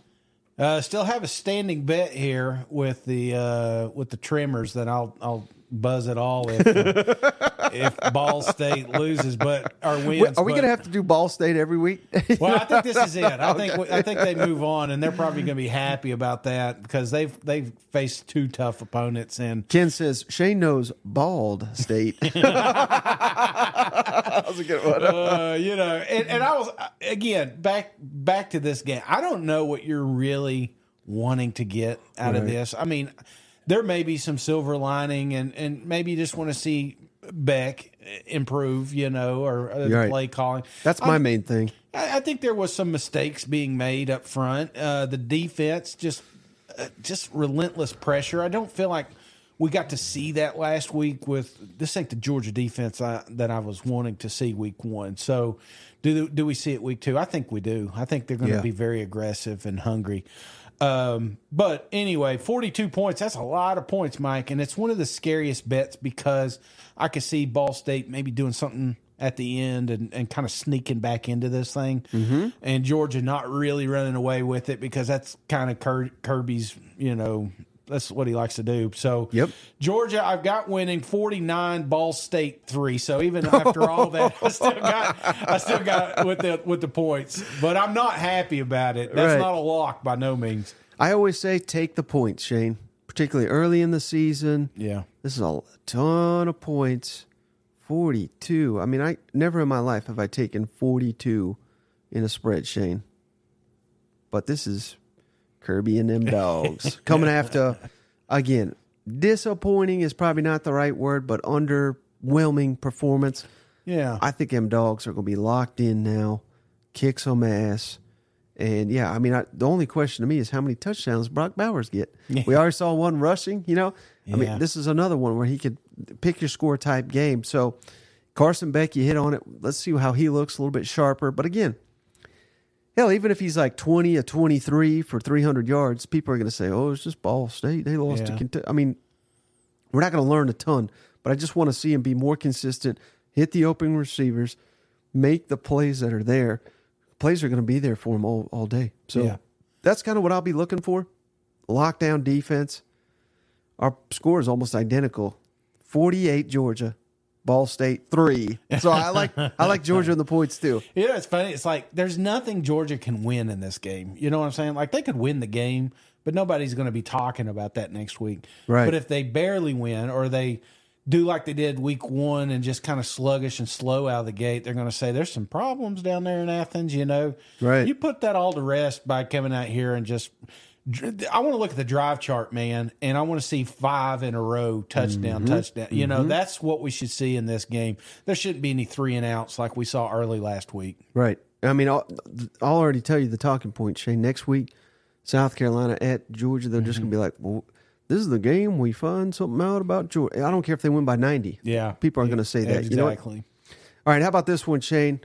Uh, still have a standing bet here with the uh, with the trimmers that I'll I'll buzz it all if uh, if Ball State loses, but or wins. Are we going to have to do Ball State every week? Well, I think this is it. I think I think they move on, and they're probably going to be happy about that because they've they've faced two tough opponents, and Ken says Shane knows Bald State. that was a good one. uh, you know, and, and I was again back back to this game. I don't know what you're really wanting to get out of this. I mean, there may be some silver lining, and and maybe you just want to see Beck improve, you know, or uh, right. play calling. That's my main thing. I, I think there was some mistakes being made up front. Uh, the defense just uh, just relentless pressure. I don't feel like we got to see that last week with this ain't the Georgia defense I, that I was wanting to see week one. So do do we see it week two? I think we do. I think they're going to Yeah. be very aggressive and hungry. Um, but anyway, 42 points. That's a lot of points, Mike. And it's one of the scariest bets because I could see Ball State maybe doing something at the end and, and kind of sneaking back into this thing. Mm-hmm. And Georgia not really running away with it because that's kind of Kirby's, you know, that's what he likes to do. So, Yep. Georgia, I've got winning 49, Ball State 3. So even after all that, I still got I still got with the with the points. But I'm not happy about it. That's Right. not a lock by no means. I always say take the points, Shane, particularly early in the season. Yeah. This is a ton of points. 42. I mean, I never in my life have I taken 42 in a spread, Shane. But this is Kirby and them dogs coming after again. Disappointing is probably not the right word, but underwhelming performance. Yeah. I think them dogs are going to be locked in now, kick some ass. And yeah, I mean, I, the only question to me is how many touchdowns Brock Bowers get. We already saw one rushing, you know. I mean, this is another one where he could pick your score type game. So Carson Beck, you hit on it. Let's see how he looks a little bit sharper. But again, hell, even if he's like 20 or 23 for 300 yards, people are going to say, oh, it's just Ball State. They lost to Yeah. Kentucky. I mean, we're not going to learn a ton, but I just want to see him be more consistent, hit the open receivers, make the plays that are there. Plays are going to be there for him all, all day. So Yeah. that's kind of what I'll be looking for. Lockdown defense. Our score is almost identical 48 Georgia, Ball State 3. So I like I like Georgia in the points too. You know, it's funny. It's like there's nothing Georgia can win in this game. You know what I'm saying? Like they could win the game, but nobody's going to be talking about that next week. Right. But if they barely win or they do like they did week one and just kind of sluggish and slow out of the gate, they're going to say there's some problems down there in Athens. You know, Right. You put that all to rest by coming out here and just. I want to look at the drive chart, man, and I want to see five in a row touchdown, mm-hmm. touchdown. You know, mm-hmm. that's what we should see in this game. There shouldn't be any three and outs like we saw early last week. Right. I mean, I'll, I'll already tell you the talking point, Shane. Next week, South Carolina at Georgia, they're just going to be mm-hmm. like, well, this is the game we find something out about Georgia. I don't care if they win by 90. Yeah. People are going to say that. You know? Exactly. All right, how about this one, Shane?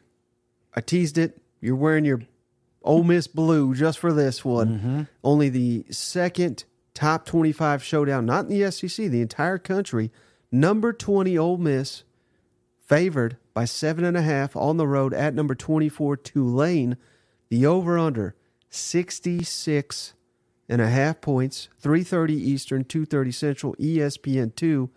I teased it. You're wearing your Ole Miss blue just for this one. Mm-hmm. Only the second top 25 showdown, not in the SEC, the entire country. Number 20 Ole Miss favored by seven and a half on the road at number 24 Tulane. The over under 66 and a half points, 3:30 Eastern, 2:30 Central, E ESPN2.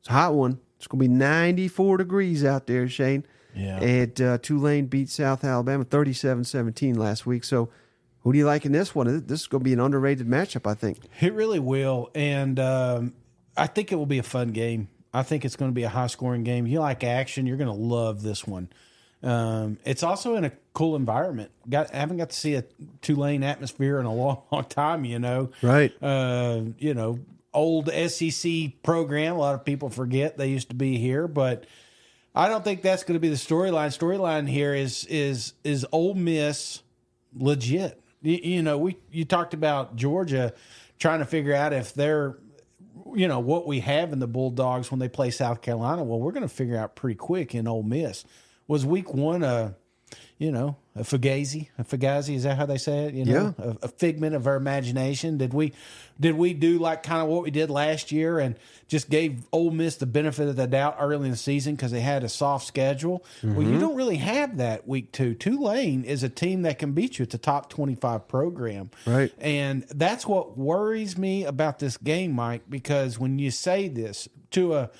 It's a hot one. It's going to be 94 degrees out there, Shane. Yeah. And uh, Tulane beat South Alabama 37-17 last week. So who do you like in this one? This is going to be an underrated matchup, I think. It really will, and um, I think it will be a fun game. I think it's going to be a high scoring game. You like action, you're going to love this one. Um, it's also in a cool environment. Got haven't got to see a Tulane atmosphere in a long, long time. You know, Right. uh, you know, old SEC program. A lot of people forget they used to be here, but I don't think that's going to be the storyline. Storyline here is is is Ole Miss legit. You, you know, we you talked about Georgia trying to figure out if they're you know what we have in the Bulldogs when they play South Carolina. Well, we're going to figure out pretty quick in Ole Miss. Was Week One a you know, a fugazi, a fugazi. Is that how they say it? You know, a, a figment of our imagination. Did we, did we do like kind of what we did last year and just gave Ole Miss the benefit of the doubt early in the season because they had a soft schedule? Well, you mm-hmm. don't really have that week two. Tulane is a team that can beat you. It's a top twenty-five program, Right. And that's what worries me about this game, Mike. Because when you say this to a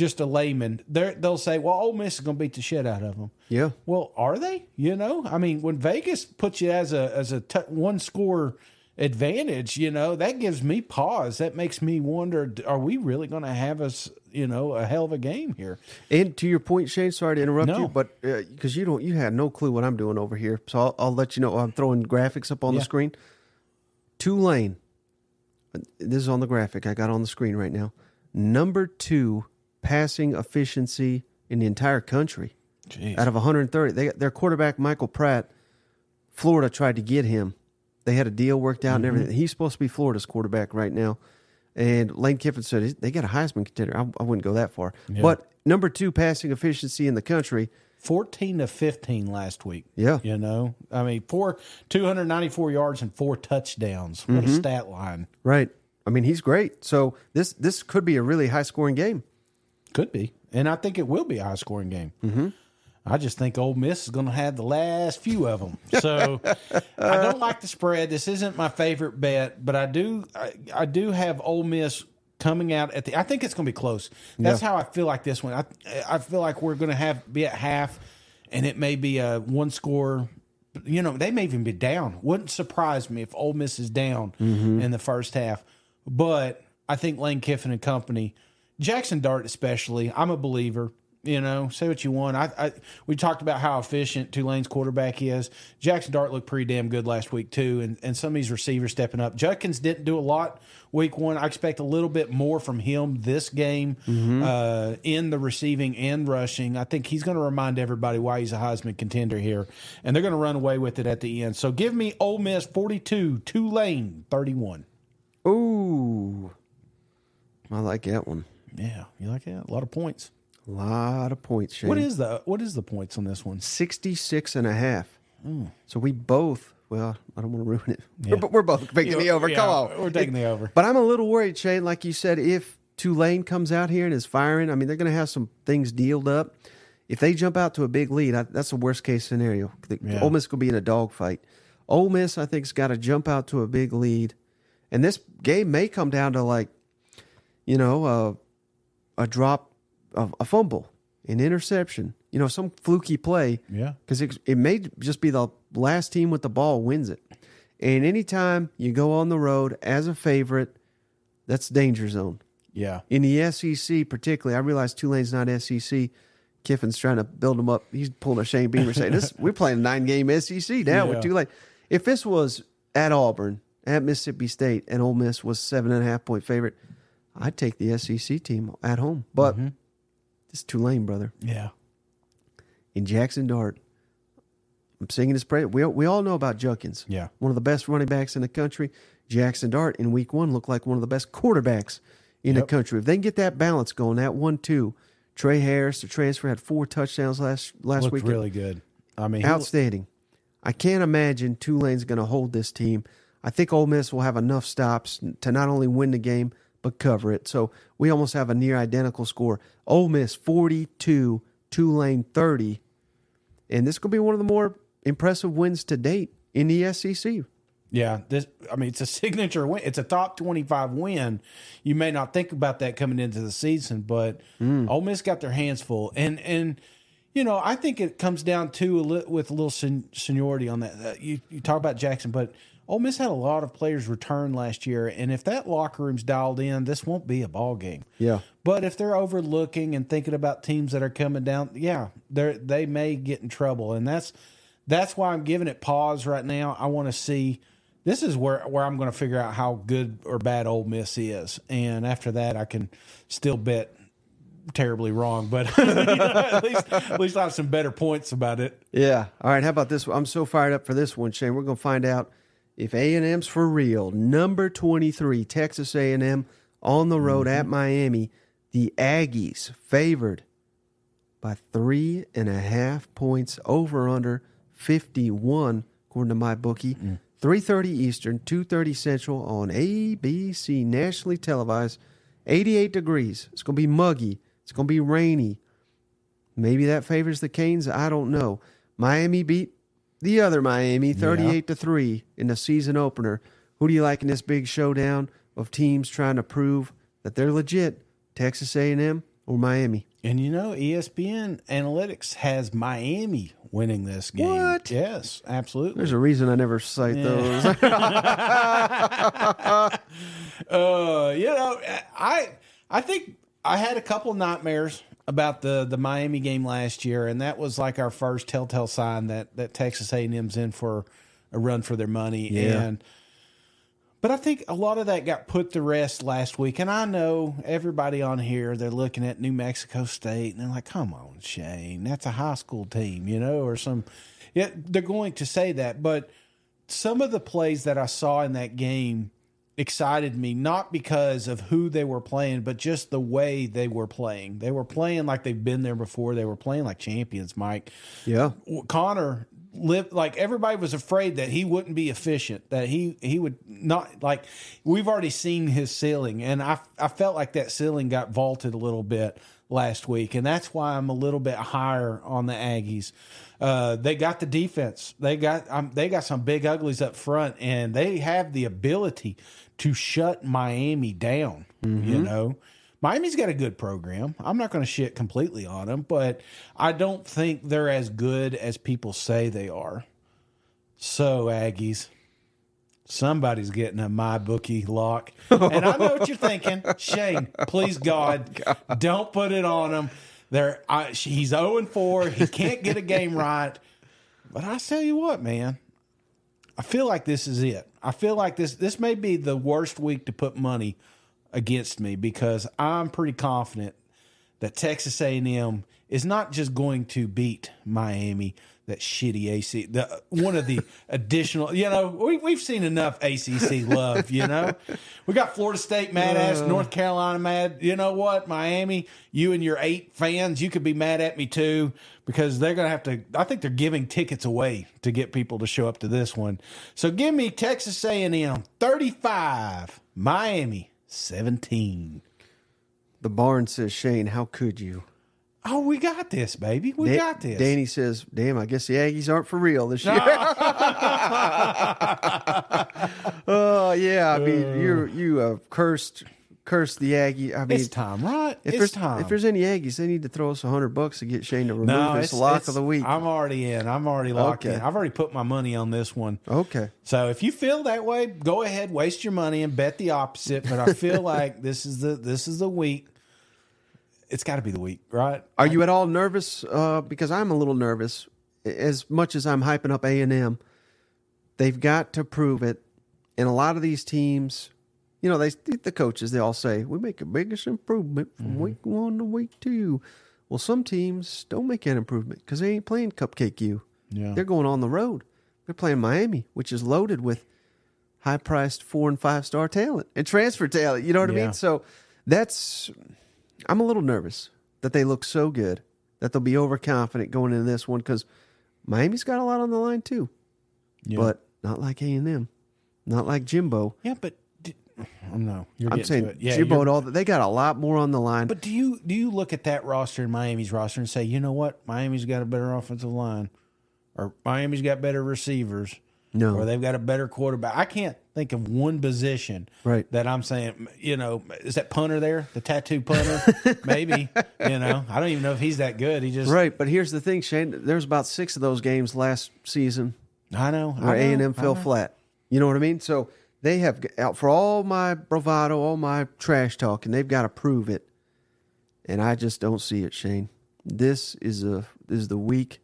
just a layman, they'll say, "Well, Ole Miss is going to beat the shit out of them." Yeah. Well, are they? You know, I mean, when Vegas puts you as a as a t- one score advantage, you know, that gives me pause. That makes me wonder: Are we really going to have us, you know, a hell of a game here? And to your point, Shane, sorry to interrupt No. you, but uh, because you don't, you had no clue what I'm doing over here, so I'll, I'll let you know. I'm throwing graphics up on Yeah. the screen. Tulane, this is on the graphic I got on the screen right now. Number two passing efficiency in the entire country Jeez. out of 130. They, their quarterback Michael Pratt, Florida tried to get him. They had a deal worked out and Mm-hmm. everything. He's supposed to be Florida's quarterback right now. And Lane Kiffin said they got a Heisman contender. I, I wouldn't go that far, but number two passing efficiency in the country. 14 to 15 last week. Yeah. You know, I mean, four, 294 yards and four touchdowns. What Mm-hmm. a stat line. Right. I mean, he's great. So this this could be a really high scoring game. Could be. And I think it will be a high scoring game. Mm-hmm. I just think Ole Miss is going to have the last few of them. So I don't like the spread. This isn't my favorite bet, but I do I, I do have Ole Miss coming out at the. I think it's going to be close. That's how I feel like this one. I I feel like we're going to have be at half, and it may be a one score. You know, they may even be down. Wouldn't surprise me if Ole Miss is down in the first half. But I think Lane Kiffin and company, Jackson Dart especially, I'm a believer. You know, say what you want. I, I we talked about how efficient Tulane's quarterback is. Jackson Dart looked pretty damn good last week too, and and some of these receivers stepping up. Judkins didn't do a lot week one. I expect a little bit more from him this game uh, in the receiving and rushing. I think he's going to remind everybody why he's a Heisman contender here, and they're going to run away with it at the end. So give me Ole Miss 42, Tulane 31. Ooh. I like that one. Yeah, you like that? A lot of points. A lot of points, Shane. What is the what is the points on this one? 66 and a half. So we both, well, I don't want to ruin it. Yeah. We're, we're both picking the over. Yeah, Come on. we're taking the over. But I'm a little worried, Shane, like you said, if Tulane comes out here and is firing, I mean, they're going to have some things dealed up. If they jump out to a big lead, I, that's the worst case scenario. The, Yeah. Ole Miss going to be in a dogfight. Ole Miss, I think, has got to jump out to a big lead. And this game may come down to like, you know, uh, a drop, of a fumble, an interception, you know, some fluky play Yeah. because it, it may just be the last team with the ball wins it. And anytime you go on the road as a favorite, that's danger zone. Yeah. In the SEC, particularly, I realize Tulane's not SEC. Kiffin's trying to build them up. He's pulling a Shane Beamer saying, "This we're playing a nine game SEC now Yeah. with Tulane." If this was at Auburn, at Mississippi State, and Ole Miss was seven and a half point favorite, I'd take the SEC team at home. But Mm-hmm. it's Tulane, brother Yeah. in Jackson Dart. I'm singing his praise. We, we all know about Judkins. Yeah. One of the best running backs in the country. Jackson Dart in week one looked like one of the best quarterbacks in the country. If they can get that balance going, that one, two, Tre Harris, the transfer, had four touchdowns last last Looked week. really good. I mean, he- Outstanding. I can't imagine Tulane's going to hold this team. I think Ole Miss will have enough stops to not only win the game but cover it. So we almost have a near identical score. Ole Miss 42, Tulane 30. And this could be one of the more impressive wins to date in the SEC. Yeah, this. I mean, it's a signature win. It's a top twenty-five win. You may not think about that coming into the season, but Ole Miss got their hands full, and and you know, I think it comes down to a li- with a little sen- seniority on that. Uh, you you talk about Jackson, but Ole Miss had a lot of players return last year, and if that locker room's dialed in, this won't be a ball game. Yeah. But if they're overlooking and thinking about teams that are coming down, yeah, they they may get in trouble, and that's that's why I'm giving it pause right now. I want to see. This is where where I'm going to figure out how good or bad Ole Miss is, and after that, I can still bet terribly wrong, but you know, at least at least I have some better points about it. Yeah. All right. How about this? one? I'm so fired up for this one, Shane. We're going to find out if A&M's for real. Number 23, Texas A&M on the road at mm-hmm. Miami. The Aggies favored by three and a half points over under 51 according to my bookie. Mm. 3:30 Eastern, 2:30 Central on ABC, nationally televised. 88 degrees. It's going to be muggy. It's going to be rainy. Maybe that favors the Canes. I don't know. Miami beat the other Miami 38 to 3 in the season opener. Who do you like in this big showdown of teams trying to prove that they're legit? Texas A&M or Miami? And you know, ESPN Analytics has Miami winning this game. What? Yes, absolutely. There's a reason I never cite those. Uh, you know, I I think I had a couple nightmares about the the Miami game last year, and that was like our first telltale sign that that Texas A and M's in for a run for their money. Yeah. And but I think a lot of that got put to rest last week, and I know everybody on here they're looking at New Mexico State and they're like, "Come on, Shane, that's a high school team," you know, or some. Yeah, they're going to say that, but some of the plays that I saw in that game excited me not because of who they were playing, but just the way they were playing. They were playing like they've been there before. They were playing like champions, Mike. yeah. Conner lived like everybody was afraid that he wouldn't be efficient, that he he would not like we've already seen his ceiling and I I felt like that ceiling got vaulted a little bit last week and that's why I'm a little bit higher on the Aggies. Uh, they got the defense. They got um, they got some big uglies up front and they have the ability to shut Miami down, you mm-hmm. know. Miami's got a good program. I'm not going to shit completely on them, but I don't think they're as good as people say they are. So, Aggies, somebody's getting a my bookie lock. And I know what you're thinking. Shane, please oh, God, don't put it on him. There, he's 0 4. He can't get a game right. But I tell you what, man, I feel like this is it. I feel like this this may be the worst week to put money against me because I'm pretty confident that Texas A&M is not just going to beat Miami, that shitty AC, the one of the additional. You know, we we've seen enough ACC love. You know, we got Florida State mad ass, North Carolina mad. You know what, Miami, you and your eight fans, you could be mad at me too because they're gonna have to. I think they're giving tickets away to get people to show up to this one. So give me Texas A&M thirty five, Miami seventeen. The barn says, Shane, how could you? Oh, we got this, baby. We Da- got this. Danny says, damn, I guess the Aggies aren't for real this year. Oh, yeah. I mean, uh. you you have cursed cursed the Aggie. I mean, it's time, right? if it's there's time. if there's any Aggies, they need to throw us a hundred bucks to get Shane to remove no, his it's, lock it's- of the week. I'm already in. I'm already locked Okay. in. I've already put my money on this one. okay. So if you feel that way, go ahead, waste your money and bet the opposite. But I feel like this is the this is the week. It's got to be the week, right? Are you at all nervous? Uh, because I'm a little nervous. As much as I'm hyping up A and M, they've got to prove it. And a lot of these teams, you know, they the coaches they all say we make a biggest improvement from week one to week two. Well, some teams don't make that improvement because they ain't playing Cupcake U. Yeah. They're going on the road. They're playing Miami, which is loaded with high priced four and five star talent and transfer talent. You know what I mean? So that's I'm a little nervous that they look so good that they'll be overconfident going into this one because Miami's got a lot on the line too, Yeah. but not like A and M, not like Jimbo. yeah, but d- oh, no, you're I'm saying. Yeah, Jimbo and all that. They got a lot more on the line. But do you do you look at that roster and Miami's roster and say, you know what, Miami's got a better offensive line, or Miami's got better receivers, No. or they've got a better quarterback? I can't think of one position Right. that I'm saying. You know, is that punter there, the tattoo punter? Maybe. You know, I don't even know if he's that good. He just right, but here's the thing, Shane. There's about six of those games last season I know where A and M fell flat. You know what I mean? So they have out for all my bravado, all my trash talk, and they've got to prove it. And I just don't see it, Shane. This is a this is the week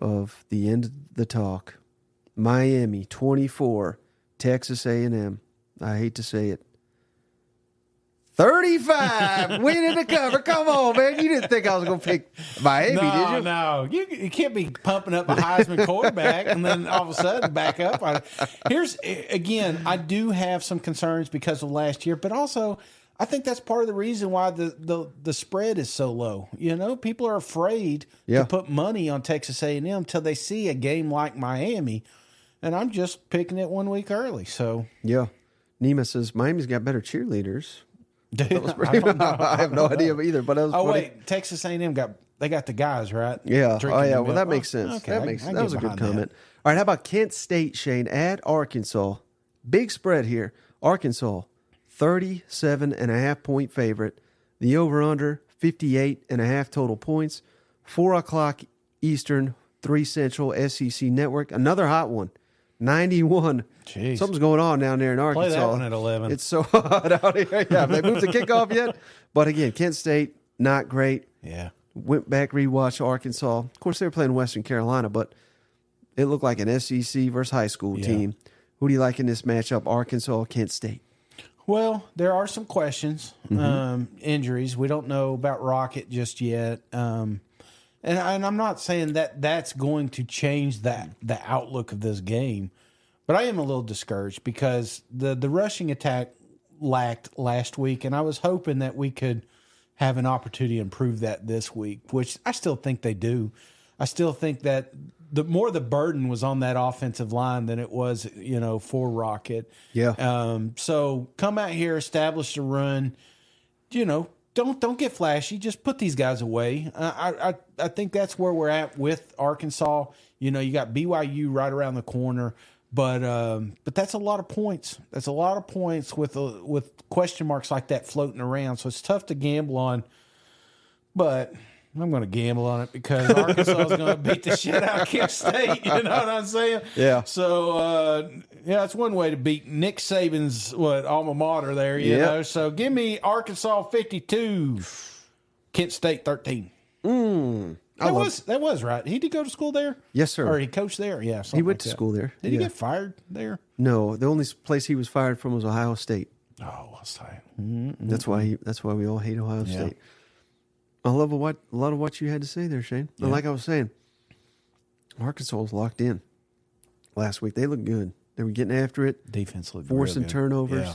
of the end of the talk. Miami twenty four, Texas A and M. I hate to say it. 35 winning the cover. Come on, man. You didn't think I was going to pick Miami, No, did you? no, you you can't be pumping up a Heisman quarterback and then all of a sudden back up. I, here's again, I do have some concerns because of last year, but also I think that's part of the reason why the, the, the spread is so low. You know, people are afraid Yeah. to put money on Texas A&M until they see a game like Miami, and I'm just picking it one week early. So, Yeah. Nima says Miami's got better cheerleaders. dude, I, I have no idea either, but was Oh funny. wait, Texas A&M got they got the guys right. Yeah. Oh, Drinking oh yeah. Well, that makes sense. Okay, that I- makes I that was a good behind that. comment. All right. How about Kent State, Shane, at Arkansas? Big spread here. Arkansas, 37 and a half point favorite. The over under 58 and a half total points. Four o'clock Eastern, three Central SEC Network. Another hot one. 91. Jeez. Something's going on down there in Play Arkansas. that one at 11. It's so hot out here. Yeah, have they moved the kickoff yet? But again, Kent State, not great yeah. went back rewatched Arkansas. Of course, they were playing Western Carolina, but it looked like an SEC versus high school Yeah. team. Who do you like in this matchup? Arkansas, Kent State. Well, there are some questions, Mm-hmm. um, injuries. We don't know about Rocket just yet, um, and, and I'm not saying that that's going to change that the outlook of this game, but I am a little discouraged because the the rushing attack lacked last week, and I was hoping that we could have an opportunity to improve that this week, which I still think they do. I still think that the more the burden was on that offensive line than it was, you know, for Rocket. Yeah. Um, so come out here, establish the run. You know, don't don't get flashy. Just put these guys away. Uh, I I I think that's where we're at with Arkansas. You know, you got BYU right around the corner, but um, but that's a lot of points. That's a lot of points with a, with question marks like that floating around. So it's tough to gamble on. But I'm going to gamble on it because Arkansas is going to beat the shit out of Kent State. You know what I'm saying? Yeah. So uh, yeah, it's one way to beat Nick Saban's what alma mater there. You Yep. know. So give me Arkansas 52, Kent State 13. Mm, I That was that was right. He did go to school there. Yes, sir. Or he coached there. Yeah, he went like to that. school there. Did he get fired there? No, the only place he was fired from was Ohio State. Oh, what's that? That's why he, that's why we all hate Ohio Mm-hmm. Yeah. State. I love what a lot of what you had to say there, Shane. And like I was saying, Arkansas was locked in last week. They looked good. They were getting after it. Defense looked forcing turnovers, Yeah.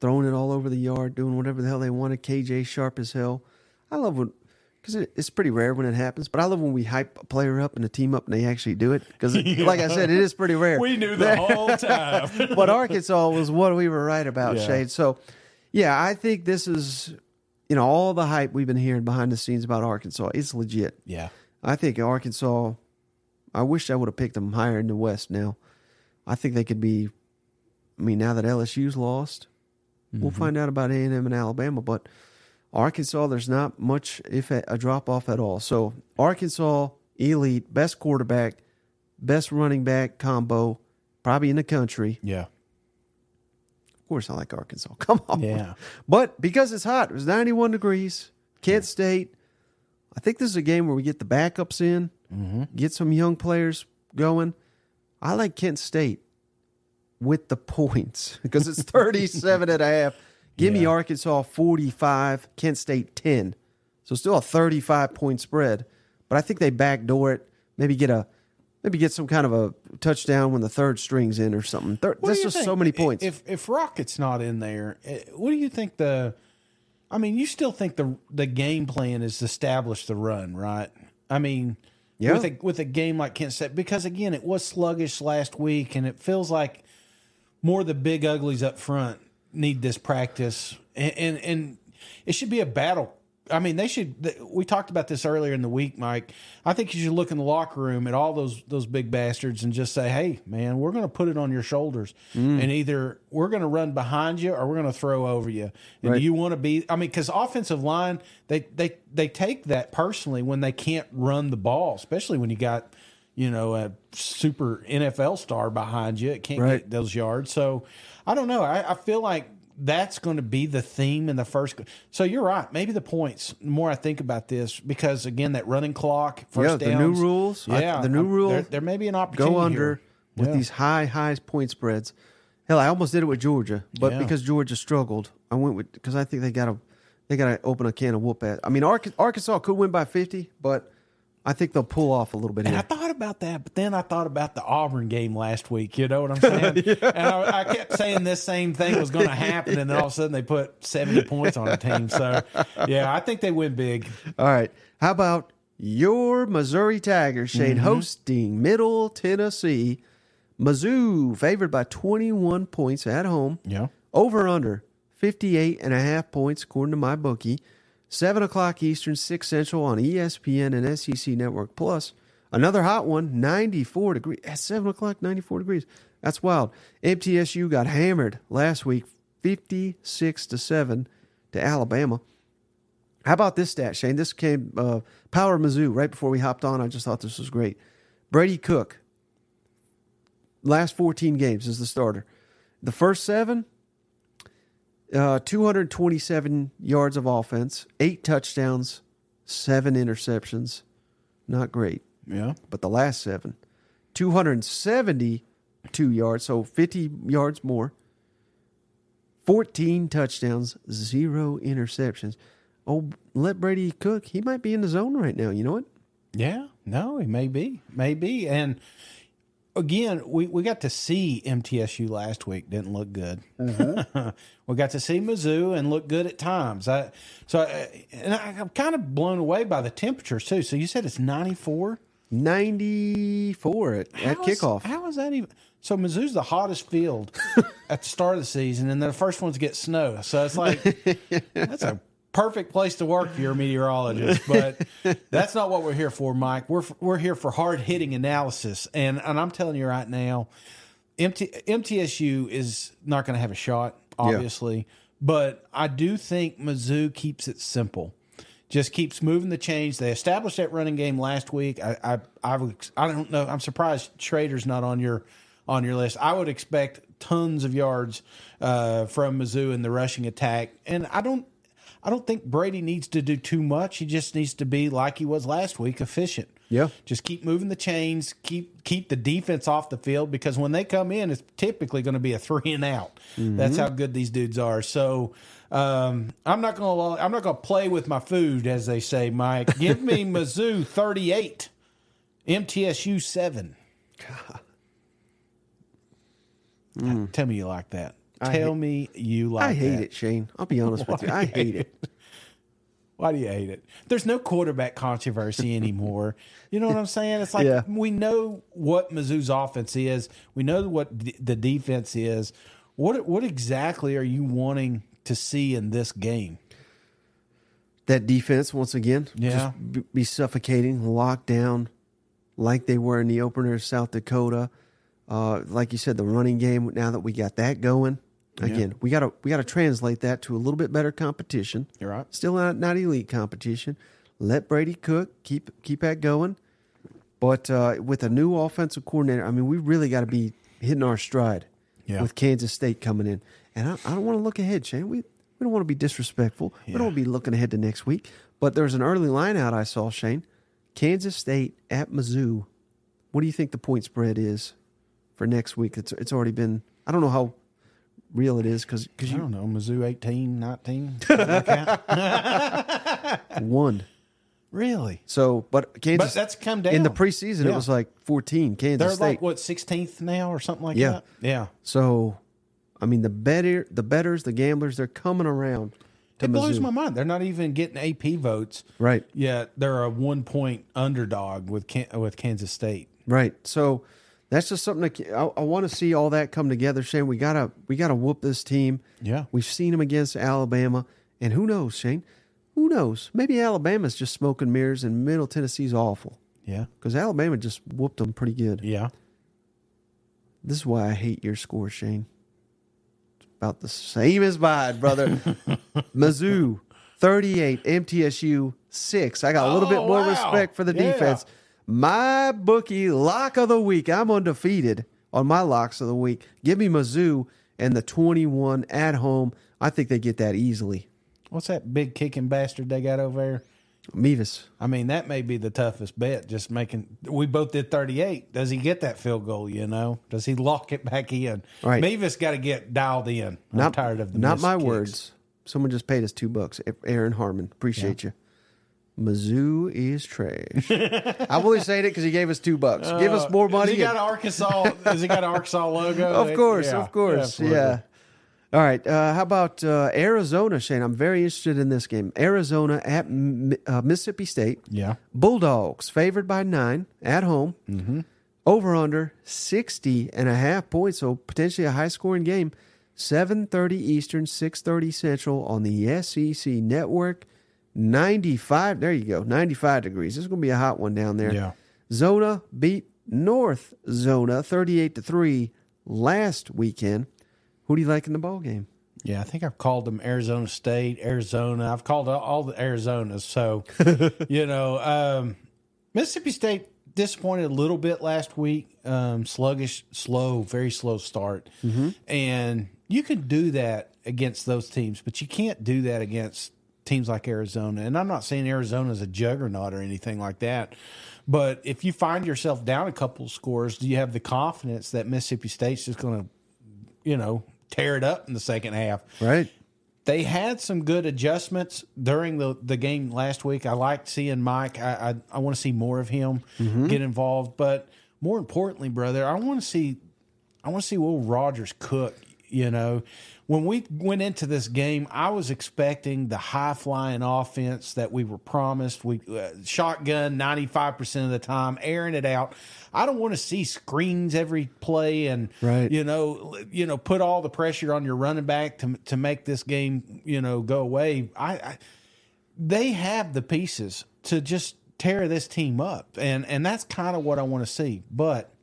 throwing it all over the yard, doing whatever the hell they wanted. KJ sharp as hell. I love when because it, it's pretty rare when it happens, but I love when we hype a player up and a team up and they actually do it. Because, like I said, it is pretty rare. We knew the whole time. but Arkansas was what we were right about, Yeah. Shade. So, yeah, I think this is, you know, all the hype we've been hearing behind the scenes about Arkansas. It's legit. yeah. I think Arkansas. I wish I would have picked them higher in the West. Now, I think they could be. I mean, now that LSU's lost, we'll mm-hmm. find out about A and M and Alabama. But Arkansas, there's not much, if a, a drop off at all. So Arkansas, elite, best quarterback, best running back combo, probably in the country. Yeah. Of course, I like Arkansas. Come on. Yeah. But because it's hot, it was 91 degrees. Kent State. I think this is a game where we get the backups in, mm-hmm. get some young players going. I like Kent State with the points because it's 37 and a half. Give me Arkansas 45, Kent State 10. So still a 35 point spread. But I think they backdoor it, maybe get a maybe get some kind of a touchdown when the third string's in or something. Thir- What do That's just think? so many points. If if Rocket's not in there, eh, what do you think the? I mean, you still think the the game plan is to establish the run, right? I mean, Yeah. with a with a game like Kent State, because again, it was sluggish last week, and it feels like more of the big uglies up front need this practice, and and, and it should be a battle. I mean, they should. We talked about this earlier in the week, Mike. I think you should look in the locker room at all those those big bastards and just say, "Hey, man, we're going to put it on your shoulders, Mm. and either we're going to run behind you or we're going to throw over you." And Right. do you want to be? I mean, because offensive line, they they they take that personally when they can't run the ball, especially when you got you know a super NFL star behind you. It can't Right. get those yards. So I don't know. I, I feel like that's going to be the theme in the first. So you're right. Maybe the points. The more I think about this, because again, that running clock, first Yeah, the new downs, rules. I- Yeah, the new rule, There, there may be an opportunity. go under with these high, high point spreads. Hell, I almost did it with Georgia, but Yeah. because Georgia struggled, I went with because I think they got to they got to open a can of whoop at. I mean, Arkansas could win by fifty, but I think they'll pull off a little bit And I thought about that, but then I thought about the Auburn game last week. You know what I'm saying? And I, I kept saying this same thing was going to happen, and then all of a sudden they put 70 points on a team. So, yeah, I think they win big. All right. How about your Missouri Tigers, Shane, Mm-hmm. hosting Middle Tennessee? Mizzou favored by 21 points at home. Yeah. Over under 58 and a half points, according to my bookie. 7 o'clock Eastern, 6 Central on ESPN and SEC Network Plus. Another hot one, 94 degrees. At 7 o'clock, 94 degrees. That's wild. MTSU got hammered last week, 56 to 7 to Alabama. How about this stat, Shane? This came uh, Power Mizzou right before we hopped on. I just thought this was great. Brady Cook, last 14 games as the starter. The first seven, uh, 227 yards of offense, eight touchdowns, seven interceptions. Not great. Yeah. But the last seven, 272 yards, so 50 yards more, 14 touchdowns, zero interceptions. Oh, let Brady cook. He might be in the zone right now. You know what? Yeah, no, he may be, maybe. And again, we, we got to see MTSU last week. Didn't look good. Uh-huh. we got to see Mizzou and look good at times. I so I, and I, I'm kind of blown away by the temperatures too. So you said it's 94 94 at, at is- kickoff. how is that even? So Mizzou's the hottest field at the start of the season, and the first ones get snow. So it's like that's a perfect place to work if you're a meteorologist. But that's not what we're here for, Mike. We're we're here for hard hitting analysis, and and I'm telling you right now, MT, MTSU is not going to have a shot, obviously. But I do think Mizzou keeps it simple just keeps moving the chains. They established that running game last week. I I I, I don't know. I'm surprised Schrader's not on your on your list. I would expect tons of yards uh, from Mizzou in the rushing attack, and I don't. I don't think Brady needs to do too much. He just needs to be like he was last week, efficient. Yeah. Just keep moving the chains, keep keep the defense off the field because when they come in, it's typically going to be a three and out. That's how good these dudes are. So um, I'm not going to I'm not going to play with my food, as they say, Mike. Give me Mizzou 38, MTSU seven. Tell me you like that. Tell me you like I hate that. it, Shane. I'll be honest with you. I hate it. Why do you hate it? There's no quarterback controversy anymore. you know what I'm saying? It's like Yeah. we know what Mizzou's offense is. We know what d- the defense is. What what exactly are you wanting to see in this game? That defense, once again, Yeah. just be suffocating, locked down like they were in the opener of South Dakota. Uh, like you said, the running game, now that we got that going, again, we gotta we gotta translate that to a little bit better competition. You're right. Still not not elite competition. Let Brady cook. Keep keep that going. But uh, with a new offensive coordinator, I mean, we really got to be hitting our stride Yeah. with Kansas State coming in. And I, I don't want to look ahead, Shane. We we don't want to be disrespectful. We don't want to be looking ahead to next week. But there's an early line out I saw, Shane. Kansas State at Mizzou. What do you think the point spread is for next week? It's it's already been. I don't know how real it is because I you don't know, Mizzou 18, 19. something like that. won. really? So, but Kansas But that's come down. in the preseason. It was like 14. Kansas They're State. like what 16th now or something like Yeah. that. Yeah. So, I mean, the better, the betters, the gamblers, they're coming around to It blows my mind. They're not even getting AP votes. Right, Yet they're a one point underdog with Can- with Kansas State. right. So that's just something that I, I want to see all that come together. Shane, we gotta we gotta whoop this team. Yeah. We've seen them against Alabama, and who knows, Shane? Who knows? Maybe Alabama's just smoking mirrors, and Middle Tennessee's awful Yeah. because Alabama just whooped them pretty good. Yeah. This is why I hate your score, Shane. It's about the same as mine, brother. Mizzou, 38. MTSU, 6. I got a little Oh, bit more wow. respect for the Yeah. defense. My bookie lock of the week. I'm undefeated on my locks of the week. Give me Mizzou and the 21 at home. I think they get that easily. What's that big kicking bastard they got over there? Mevis. I mean, that may be the toughest bet. Just making. We both did thirty eight. Does he get that field goal? You know, does he lock it back in? Right. Mevis got to get dialed in. I'm Not, tired of the Not my kicks. words. Someone just paid us two bucks. Aaron Harmon. Appreciate you. Mizzou is trash. Only saying it because he gave us two bucks. Give us more Has money. he got an Arkansas? has he got an Arkansas logo? of course, Yeah, of course, absolutely. yeah. All right. Uh, how about uh, Arizona, Shane? I'm very interested in this game. Arizona at M- uh, Mississippi State. Yeah. Bulldogs favored by nine at home. Mm-hmm. Over under 60 and a half points, so potentially a high scoring game. 7:30 Eastern, 6:30 Central on the SEC network. 95, there you go. 95 degrees. This is going to be a hot one down there. Yeah. Zona beat North Zona 38 to 3 last weekend. Who do you like in the ball game? Yeah, I think I've called them Arizona State, Arizona. I've called all- the Arizonas. So, you know, um, Mississippi State disappointed a little bit last week. Um, sluggish, slow, very slow start. And you can do that against those teams, but you can't do that against teams like Arizona. And I'm not saying Arizona is a juggernaut or anything like that. But if you find yourself down a couple of scores, do you have the confidence that Mississippi State's just going to, you know, tear it up in the second half? Right. they had some good adjustments during the, the game last week. I liked seeing Mike. I I, I want to see more of him mm-hmm. get involved, but more importantly, brother, I want to see I want to see Will Rogers cook. You know, when we went into this game, I was expecting the high flying offense that we were promised. We uh, shotgun ninety five percent of the time, airing it out. I don't want to see screens every play and Right. you know, you know, put all the pressure on your running back to to make this game, you know, go away. I, I they have the pieces to just tear this team up, and and that's kind of what I want to see. But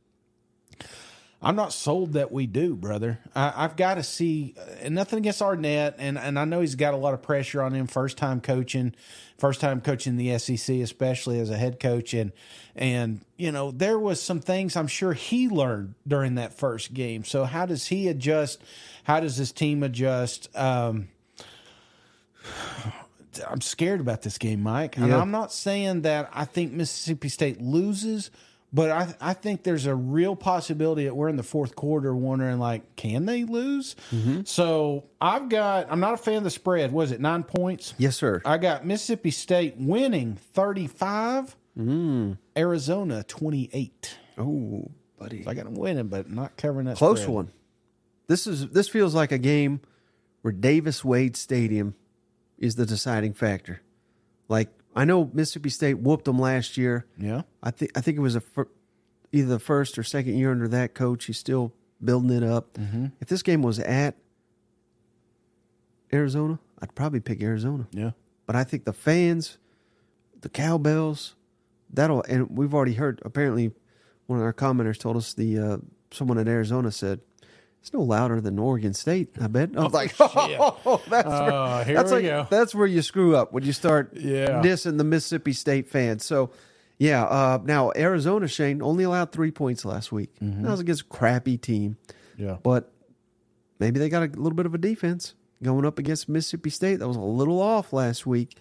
I'm not sold that we do, brother. I, I've got to see, and nothing against Arnett, and and I know he's got a lot of pressure on him. First time coaching, first time coaching the SEC, especially as a head coach, and and you know there was some things I'm sure he learned during that first game. So how does he adjust? How does his team adjust? Um, I'm scared about this game, Mike. And Yeah. I'm not saying that I think Mississippi State loses, but I I think there's a real possibility that we're in the fourth quarter wondering like, can they lose? Mm-hmm. So I've got I'm not a fan of the spread. Was it nine points? Yes, sir. I got Mississippi State winning 35, mm. Arizona 28. Oh, buddy. I got them winning, but not covering that Close spread. one. This is this feels like a game where Davis Wade Stadium is the deciding factor. Like I know Mississippi State whooped them last year. Yeah. I think I think it was a fir- either the first or second year under that coach. He's still building it up. Mm-hmm. If this game was at Arizona, I'd probably pick Arizona. Yeah. But I think the fans, the cowbells, that'll and we've already heard. Apparently, one of our commenters told us the uh, someone in Arizona said it's no louder than Oregon State. I bet. I was like, oh, that's where, here that's we like- go. That's where you screw up when you start Yeah. dissing the Mississippi State fans. So. Yeah. Uh, now Arizona, Shane only allowed three points last week. Mm-hmm. That was against a crappy team, Yeah. but maybe they got a little bit of a defense going up against Mississippi State. That was a little off last week.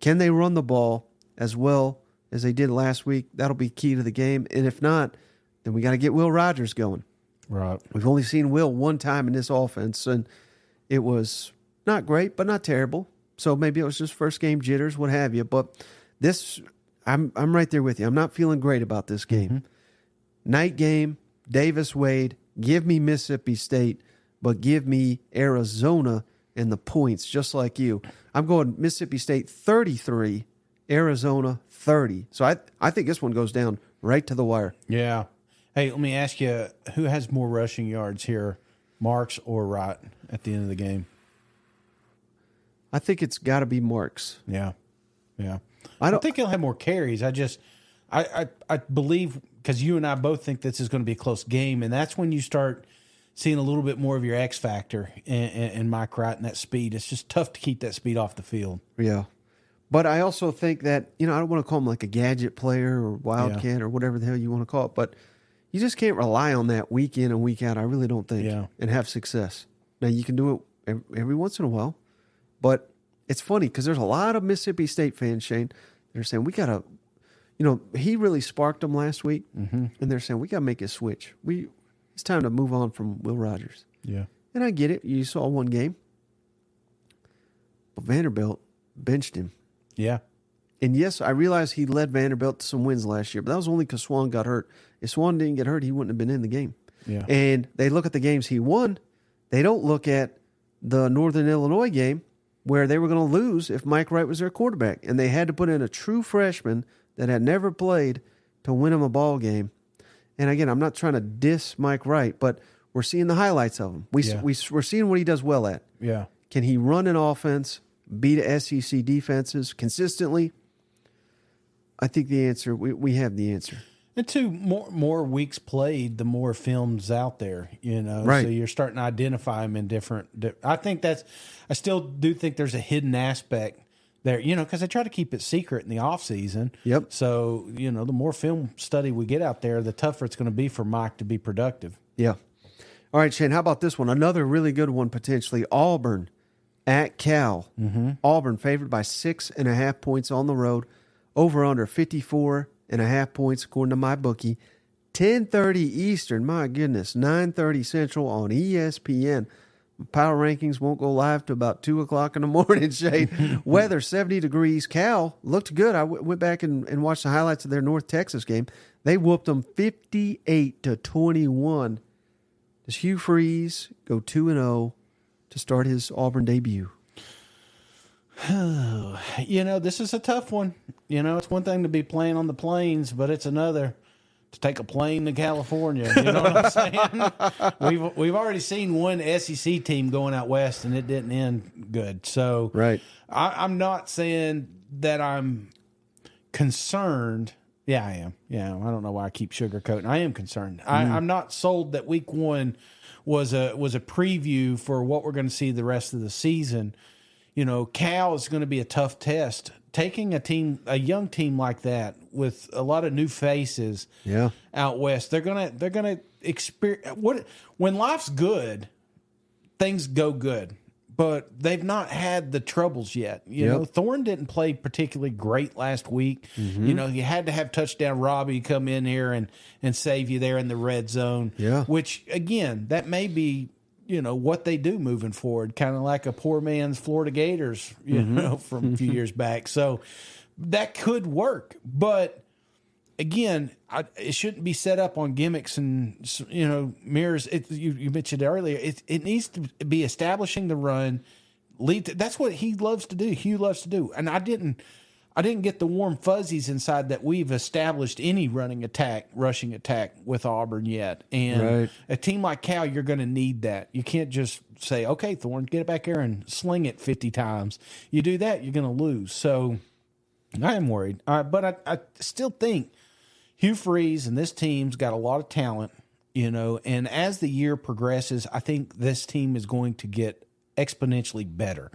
Can they run the ball as well as they did last week? That'll be key to the game. And if not, then we got to get Will Rogers going. Right. We've only seen Will one time in this offense, and it was not great, but not terrible. So maybe it was just first game jitters, what have you. But this, I'm I'm right there with you. I'm not feeling great about this mm-hmm. game. Night game, Davis Wade. Give me Mississippi State, but give me Arizona and the points, just like you. I'm going Mississippi State 33, Arizona 30. So I I think this one goes down right to the wire. Yeah. Hey, let me ask you who has more rushing yards here, Marks or Wright at the end of the game? I think it's got to be Marks. Yeah. Yeah. I I don't- think he'll have more carries. I just, I, I, I believe because you and I both think this is going to be a close game, and that's when you start seeing a little bit more of your X factor in, in, in Mike Wright and that speed. It's just tough to keep that speed off the field. Yeah. But I also think that, you know, I don't want to call him like a gadget player or wildcat or whatever the hell you want to call it, but you just can't rely on that week in and week out. I really don't think. Yeah. And have success. Now, you can do it every once in a while, but it's funny because there's a lot of Mississippi State fans, Shane. They're saying, we got to, you know, he really sparked them last week, mm-hmm. and they're saying, we got to make a switch. We It's time to move on from Will Rogers. Yeah. And I get it. You saw one game, but Vanderbilt benched him. Yeah. And yes, I realize he led Vanderbilt to some wins last year, but that was only because Swann got hurt. If Swann didn't get hurt, he wouldn't have been in the game. Yeah. And they look at the games he won. They don't look at the Northern Illinois game where they were going to lose if Mike Wright was their quarterback, and they had to put in a true freshman that had never played to win them a ball game. And again, I'm not trying to diss Mike Wright, but we're seeing the highlights of him. We, Yeah. we we're seeing what he does well at. Yeah. Can he run an offense, beat SEC defenses consistently? I think the answer we, we have the answer. And two more more weeks played, the more films out there, you know. Right. So you're starting to identify them in different. di- I think that's. I still do think there's a hidden aspect there, you know, because they try to keep it secret in the off season. Yep. So you know, the more film study we get out there, the tougher it's going to be for Mike to be productive. Yeah. All right, Shane. How about this one? Another really good one potentially. Auburn at Cal. Mm-hmm. Auburn favored by six and a half points on the road. Over under 54 and a half points according to my bookie. 10:30 Eastern. My goodness. 9:30 Central on ESPN. Power rankings won't go live to about two o'clock in the morning. Shade Weather 70 degrees. Cal looked good. I w- went back and, and watched the highlights of their North Texas game. They whooped them 58 to 21. Does Hugh Freeze go 2 and 0 to start his Auburn debut? You know, this is a tough one. You know, it's one thing to be playing on the plains, but it's another to take a plane to California. You know what I'm saying? we've we've already seen one SEC team going out west, and it didn't end good. So, Right. I, I'm not saying that I'm concerned. Yeah, I am. Yeah, I don't know why I keep sugarcoating. I am concerned. I, mm. I'm not sold that week one was a was a preview for what we're going to see the rest of the season. You know, Cal is going to be a tough test. Taking a team, a young team like that, with a lot of new faces, Yeah. out west, they're gonna they're gonna experience what when life's good, things go good. But they've not had the troubles yet. You Yep. know, Thorne didn't play particularly great last week. Mm-hmm. You know, you had to have touchdown Robbie come in here and and save you there in the red zone. Yeah. Which again, that may be you know what they do moving forward, kind of like a poor man's Florida Gators, you Mm-hmm. know, from a few years back. So that could work, but again, I, it shouldn't be set up on gimmicks and you know mirrors. It, you, you mentioned earlier, it, it needs to be establishing the run. Lead. To, that's what he loves to do. Hugh loves to do, and I didn't. I didn't get the warm fuzzies inside that we've established any running attack, rushing attack with Auburn yet. And Right. a team like Cal, you're going to need that. You can't just say, "Okay, Thorne, get it back there and sling it 50 times." You do that, you're going to lose. So I am worried, uh, but I, I still think Hugh Freeze and this team's got a lot of talent, you know. And as the year progresses, I think this team is going to get exponentially better.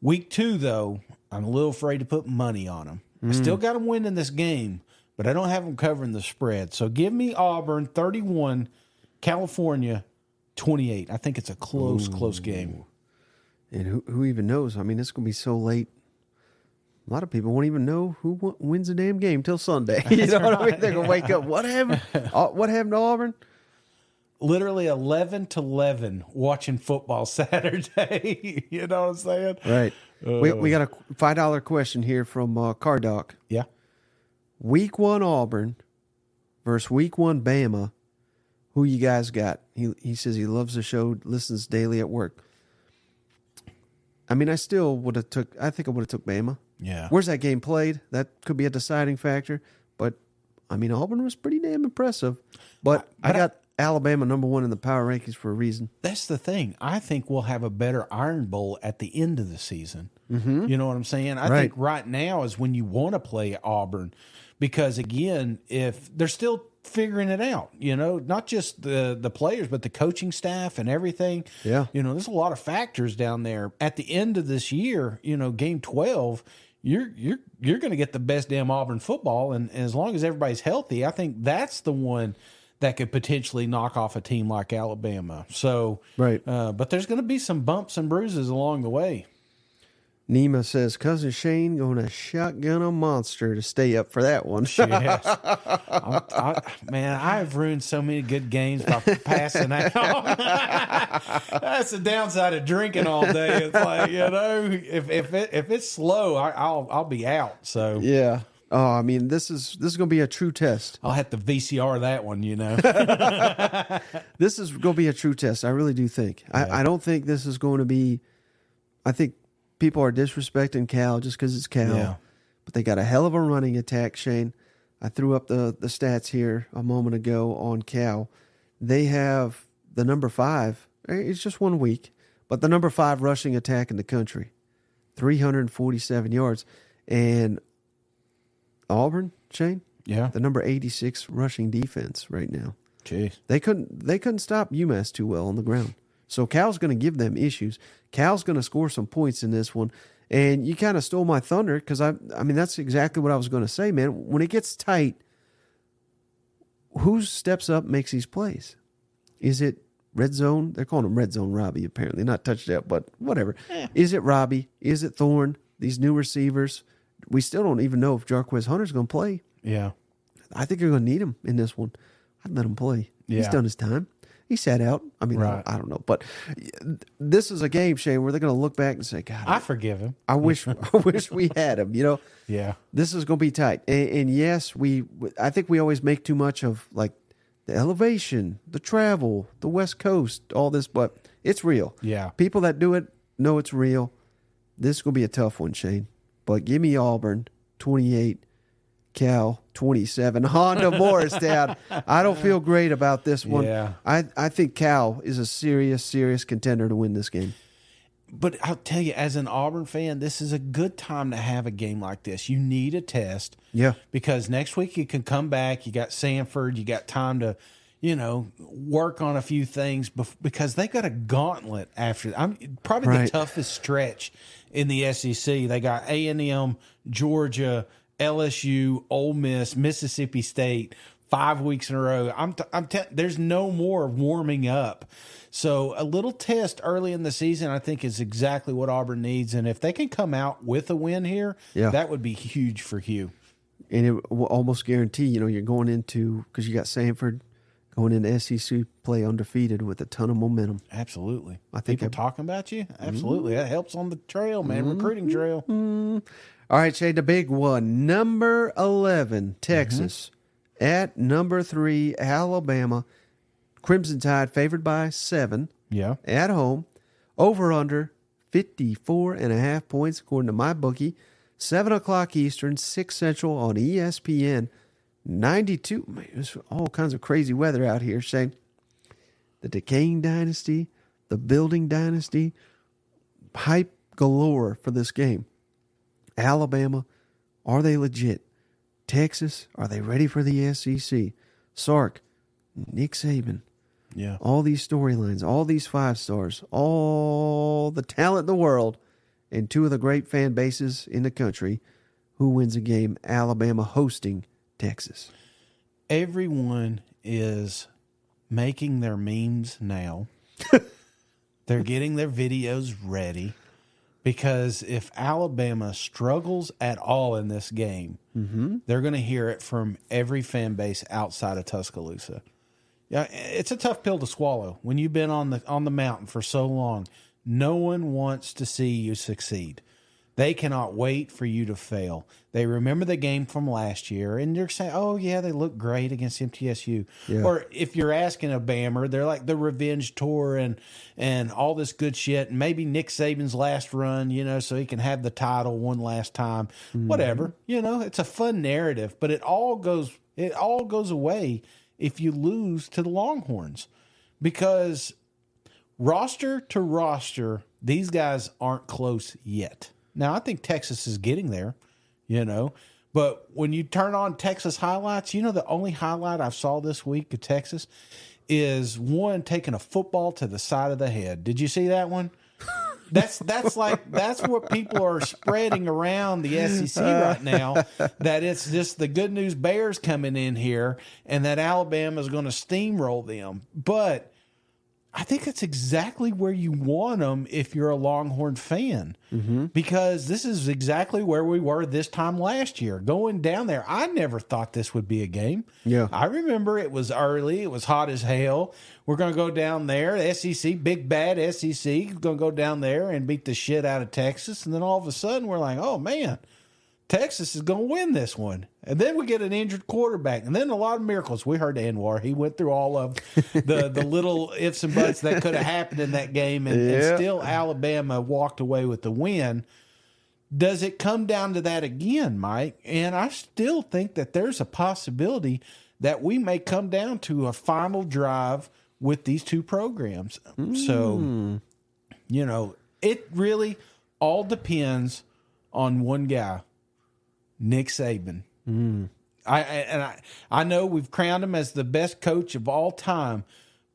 Week two, though, I'm a little afraid to put money on them. I mm. still got them winning this game, but I don't have them covering the spread. So give me Auburn 31, California 28. I think it's a close, close game. And who, who even knows? I mean, it's going to be so late. A lot of people won't even know who wins the damn game till Sunday. you know what I mean? They're going to wake up. What happened? What happened to Auburn? Literally 11 to 11 watching football Saturday. you know what I'm saying? Right. we, we got a $5 question here from uh, Cardoc. Yeah. Week one Auburn versus week one Bama. Who you guys got? He he says he loves the show, listens daily at work. I mean, I still would have took. I think I would have took Bama. Yeah. Where's that game played? That could be a deciding factor. But I mean, Auburn was pretty damn impressive. But But I- got Alabama number one in the power rankings for a reason. That's the thing. I think we'll have a better Iron Bowl at the end of the season. Mm-hmm. You know what I'm saying? I Right. think right now is when you want to play Auburn because again, if they're still figuring it out, you know, not just the the players but the coaching staff and everything. Yeah. You know, there's a lot of factors down there. At the end of this year, you know, game 12, you're you're you're going to get the best damn Auburn football and, and as long as everybody's healthy, I think that's the one that could potentially knock off a team like Alabama. So, Right. uh, but there's going to be some bumps and bruises along the way. Nima says, Cousin Shane going to shotgun a monster to stay up for that one. Yes. I, man, I've ruined so many good games by passing out. That's the downside of drinking all day. It's like you know, if if it, if it's slow, I, I'll I'll be out. So yeah. Oh, I mean, this is this is going to be a true test. I'll have to VCR that one. You know. This is going to be a true test. I really do think. I, I don't think this is going to be. I think people are disrespecting Cal just because it's Cal, Yeah. but they got a hell of a running attack. Shane, I threw up the the stats here a moment ago on Cal. They have the number five. eh, It's just one week, but the number five rushing attack in the country, three hundred and forty seven yards, and Auburn, Shane, yeah. the number eighty six rushing defense right now. Jeez. They couldn't they couldn't stop UMass too well on the ground. So Cal's going to give them issues. Cal's going to score some points in this one. And you kind of stole my thunder because I I mean that's exactly what I was going to say, man. When it gets tight, who steps up makes these plays? Is it red zone? They're calling him red zone Robbie apparently, not touchdown, but whatever. Eh. Is it Robbie? Is it Thorne? These new receivers. We still don't even know if Jarquez Hunter's going to play. Yeah. I think you're going to need him in this one. I'd let him play. He's done his time. He sat out. I mean, I- Right. I, don't know, but this is a game, Shane, where they're going to look back and say, "God, I I, forgive him. I wish, I wish we had him." You know, Yeah. this is going to be tight. And, and yes, we, I think we always make too much of like the elevation, the travel, the West Coast, all this, but it's real. Yeah. People that do it know it's real. This is going to be a tough one, Shane. But give me Auburn, 28, Cal, 27, Honda Morristown. I don't feel great about this one. Yeah. I, I think Cal is a serious, serious contender to win this game. But I'll tell you, as an Auburn fan, this is a good time to have a game like this. You need a test. Yeah. Because next week you can come back. You got Samford. You got time to, you know, work on a few things bef- because they got a gauntlet after. I'm probably Right. the toughest stretch in the SEC. They got A and M, Georgia, LSU, Ole Miss, Mississippi State. Five weeks in a row. I'm. T- I'm. T- there's no more warming up. So a little test early in the season, I think, is exactly what Auburn needs. And if they can come out with a win here, Yeah. that would be huge for Hugh. And it will almost guarantee, you know, you're going into, because you got Samford going into SEC play undefeated with a ton of momentum. Absolutely. I think people I- talking about you. Mm-hmm. Absolutely, that helps on the trail, man. Mm-hmm. Recruiting trail. Mm-hmm. All right, Shay, the big one. Number 11, Texas. At number three, Alabama. Crimson Tide favored by seven Yeah. at home. Over under 54 and a half points, according to my bookie. 7 o'clock Eastern, 6 Central on ESPN. 92. Man, there's all kinds of crazy weather out here, Shane. The decaying dynasty, the building dynasty, hype galore for this game. Alabama, are they legit? Texas, are they ready for the SEC? Sark, Nick Saban, Yeah. all these storylines, all these five stars, all the talent in the world, and two of the great fan bases in the country. Who wins a game? Alabama hosting Texas. Everyone is making their memes now. They're getting their videos ready because if Alabama struggles at all in this game, mm-hmm. they're going to hear it from every fan base outside of Tuscaloosa. Yeah, it's a tough pill to swallow when you've been on the on the mountain for so long. No one wants to see you succeed. They cannot wait for you to fail. They remember the game from last year, and they're saying, "Oh yeah, they look great against MTSU." Yeah. Or if you're asking a Bammer, they're like the revenge tour and and all this good shit. And maybe Nick Saban's last run, you know, so he can have the title one last time. Mm-hmm. Whatever, you know, it's a fun narrative, but it all goes it all goes away if you lose to the Longhorns because roster to roster, these guys aren't close yet. Now, I think Texas is getting there, you know, but when you turn on Texas highlights, you know, the only highlight I saw this week of Texas is one taking a football to the side of the head. Did you see that one? That's that's like that's what people are spreading around the SEC right now. That it's just the good news bears coming in here, and that Alabama is going to steamroll them. But I think that's exactly where you want them if you're a Longhorn fan, Mm-hmm. because this is exactly where we were this time last year. Going down there, I never thought this would be a game. Yeah. I remember it was early, it was hot as hell. We're going to go down there, SEC, big bad SEC, going to go down there and beat the shit out of Texas, and then all of a sudden we're like, oh man. Texas is going to win this one. And then we get an injured quarterback. And then a lot of miracles. We heard Anwar. He went through all of the, the little ifs and buts that could have happened in that game. And, and still Alabama walked away with the win. Does it come down to that again, Mike? And I still think that there's a possibility that we may come down to a final drive with these two programs. So, mm. you know, it really all depends on one guy, Nick Saban. I, I and I I know we've crowned him as the best coach of all time,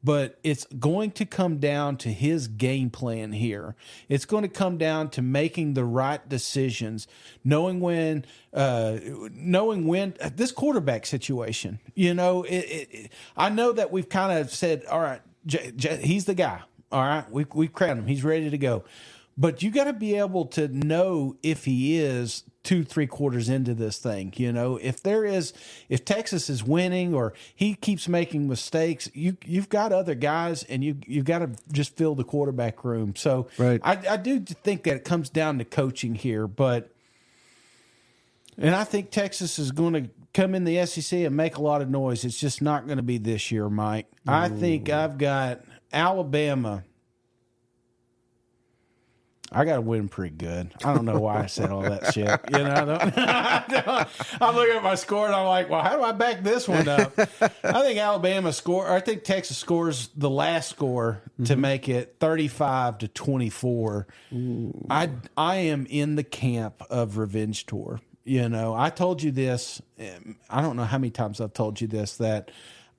but it's going to come down to his game plan here. It's going to come down to making the right decisions, knowing when, uh, knowing when this quarterback situation. You know, it, it, it- I know that we've kind of said, all right, J, J, he's the guy. All right, we we crowned him. He's ready to go. But you got to be able to know if he is two, three quarters into this thing. You know, if there is, if Texas is winning or he keeps making mistakes, you you've got other guys, and you you've got to just fill the quarterback room. So, Right. I, I do think that it comes down to coaching here, but and I think Texas is going to come in the SEC and make a lot of noise. It's just not going to be this year, Mike. I think I've got Alabama. I got to win pretty good. I don't know why I said all that shit. You know, I don't- I I'm looking at my score and I'm like, well, how do I back this one up? I think Alabama score. Or I think Texas scores the last score to make it 35 to 24. I I am in the camp of revenge tour. You know, I told you this. um, I don't know how many times I've told you this that